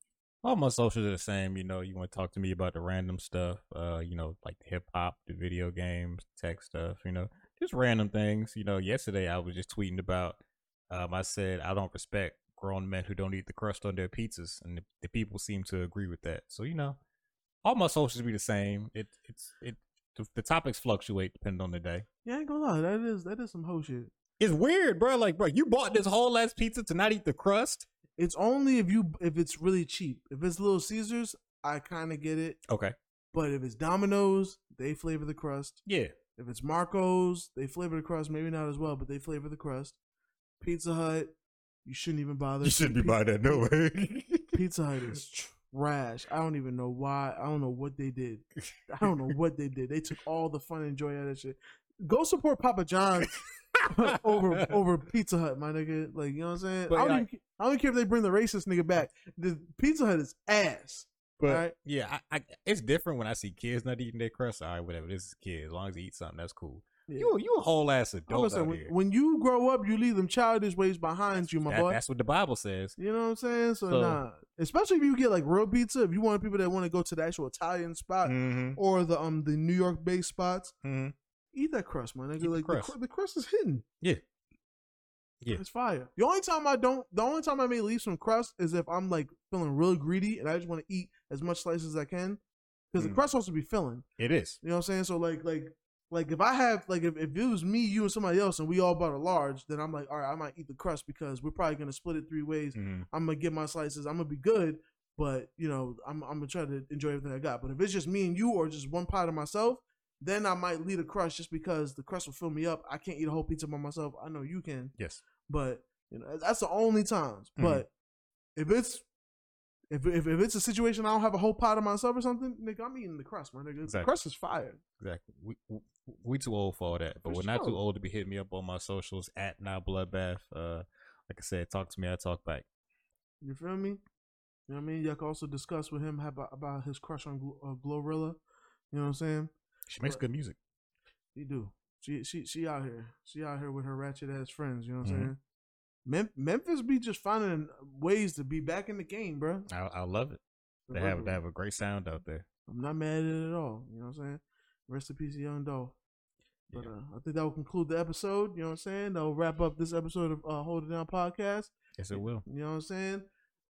[SPEAKER 2] All my socials are the same. You know, you want to talk to me about the random stuff, uh, you know, like the hip hop, the video games, tech stuff, you know, just random things. You know, yesterday I was just tweeting about, um, I said, I don't respect grown men who don't eat the crust on their pizzas. And the, the people seem to agree with that. So, you know, all my socials be the same. It, it's, it, the, the topics fluctuate depending on the day.
[SPEAKER 1] Yeah, I ain't gonna lie. That is that is some whole shit.
[SPEAKER 2] It's weird, bro. Like, bro, you bought this whole ass pizza to not eat the crust?
[SPEAKER 1] It's only if you if it's really cheap. If it's Little Caesars, I kind of get it.
[SPEAKER 2] Okay.
[SPEAKER 1] But if it's Domino's, they flavor the crust.
[SPEAKER 2] Yeah.
[SPEAKER 1] If it's Marco's, they flavor the crust. Maybe not as well, but they flavor the crust. Pizza Hut, you shouldn't even bother.
[SPEAKER 2] You shouldn't be buying that, no way.
[SPEAKER 1] Pizza Hut is trash. I don't even know why. I don't know what they did. I don't know what they did. They took all the fun and joy out of that shit. Go support Papa John's over over Pizza Hut, my nigga. Like you know what I'm saying.
[SPEAKER 2] But
[SPEAKER 1] I, don't even, I don't care if they bring the racist nigga back. The Pizza Hut is ass.
[SPEAKER 2] But
[SPEAKER 1] Right.
[SPEAKER 2] yeah, I, I, it's different when I see kids not eating their crust. All right, whatever. This is kids. As long as they eat something, that's cool.
[SPEAKER 1] Yeah.
[SPEAKER 2] You you a whole ass adult
[SPEAKER 1] say, when,
[SPEAKER 2] here.
[SPEAKER 1] when you grow up, you leave them childish ways behind you, my
[SPEAKER 2] That-
[SPEAKER 1] boy.
[SPEAKER 2] that's what the Bible says.
[SPEAKER 1] You know what I'm saying? So,
[SPEAKER 2] So-
[SPEAKER 1] nah. Especially if you get like real pizza, if you want people that want to go to the actual Italian spot
[SPEAKER 2] Mm-hmm.
[SPEAKER 1] or the um the New York based spots,
[SPEAKER 2] Mm-hmm.
[SPEAKER 1] Eat that crust, my nigga.
[SPEAKER 2] Eat the
[SPEAKER 1] like
[SPEAKER 2] crust.
[SPEAKER 1] The, cr- the crust is hidden.
[SPEAKER 2] Yeah. Yeah.
[SPEAKER 1] It's fire. The only time I don't, the only time I may leave some crust is if I'm like feeling real greedy and I just want to eat as much slices as I can, because
[SPEAKER 2] Mm.
[SPEAKER 1] the crust supposed to be filling.
[SPEAKER 2] It is.
[SPEAKER 1] You know what I'm saying? So like like like if I have like if, if it was me, you, and somebody else, and we all bought a large, then I'm like, all right, I might eat the crust because we're probably gonna split it three ways.
[SPEAKER 2] Mhm.
[SPEAKER 1] I'm gonna get my slices. I'm gonna be good, but you know, I'm I'm gonna try to enjoy everything I got. But if it's just me and you, or just one pot of myself, then I might leave a crust just because the crust will fill me up. I can't eat a whole pizza by myself. I know you can,
[SPEAKER 2] Yes.
[SPEAKER 1] but you know that's the only times.
[SPEAKER 2] Mhm.
[SPEAKER 1] But if it's if, if if it's a situation I don't have a whole pot of myself or something, nigga, I'm eating the crust, my nigga. The crust is fire.
[SPEAKER 2] Exactly. We, we we too old for all that, but
[SPEAKER 1] For
[SPEAKER 2] we're not too old to be hitting me up on my socials at now bloodbath. Uh, like I said, talk to me. I talk back.
[SPEAKER 1] You feel me? You know what I mean? Y'all can also discuss with him about, about his crush on uh, Glorilla. You know what I'm saying?
[SPEAKER 2] She makes
[SPEAKER 1] But-
[SPEAKER 2] good music.
[SPEAKER 1] She do. She she she out here. She out here with her ratchet ass friends. You know what
[SPEAKER 2] Mhm.
[SPEAKER 1] I'm saying? Mem- Memphis be just finding ways to be back in the game, bro.
[SPEAKER 2] I I love it. They have they have a great sound out there.
[SPEAKER 1] I'm not mad at it at all. You know what I'm saying? Rest in peace, Young Dolph. But
[SPEAKER 2] Yeah.
[SPEAKER 1] uh, I think that will conclude the episode. You know what I'm saying? That'll wrap up this episode of uh, Hold It Down podcast.
[SPEAKER 2] Yes, it will.
[SPEAKER 1] You know what I'm saying?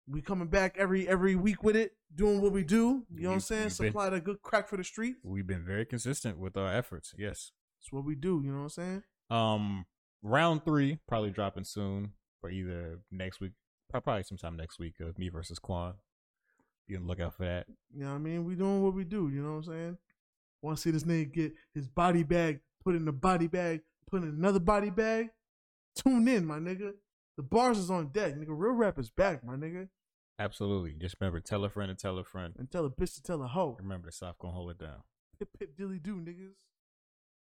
[SPEAKER 1] We coming back every every week with it, doing what we do. You know what I'm saying? Supply that good crack for the street.
[SPEAKER 2] We've been very consistent with our efforts. Yes.
[SPEAKER 1] That's what we do. You know what I'm saying?
[SPEAKER 2] Um, round three probably dropping soon for either next week, probably sometime next week of me versus Quan. Be on the lookout for that.
[SPEAKER 1] You know what I mean? We doing what we do. You know what I'm saying? Want to see this nigga get his body bag put in the body bag, put in another body bag? Tune in, my nigga. The bars is on deck, nigga. Real rap is back, my nigga.
[SPEAKER 2] Absolutely. Just remember, tell a friend and tell a friend.
[SPEAKER 1] And tell a bitch to tell a hoe.
[SPEAKER 2] Remember, the soft gonna hold it down.
[SPEAKER 1] Pip pip dilly do, niggas.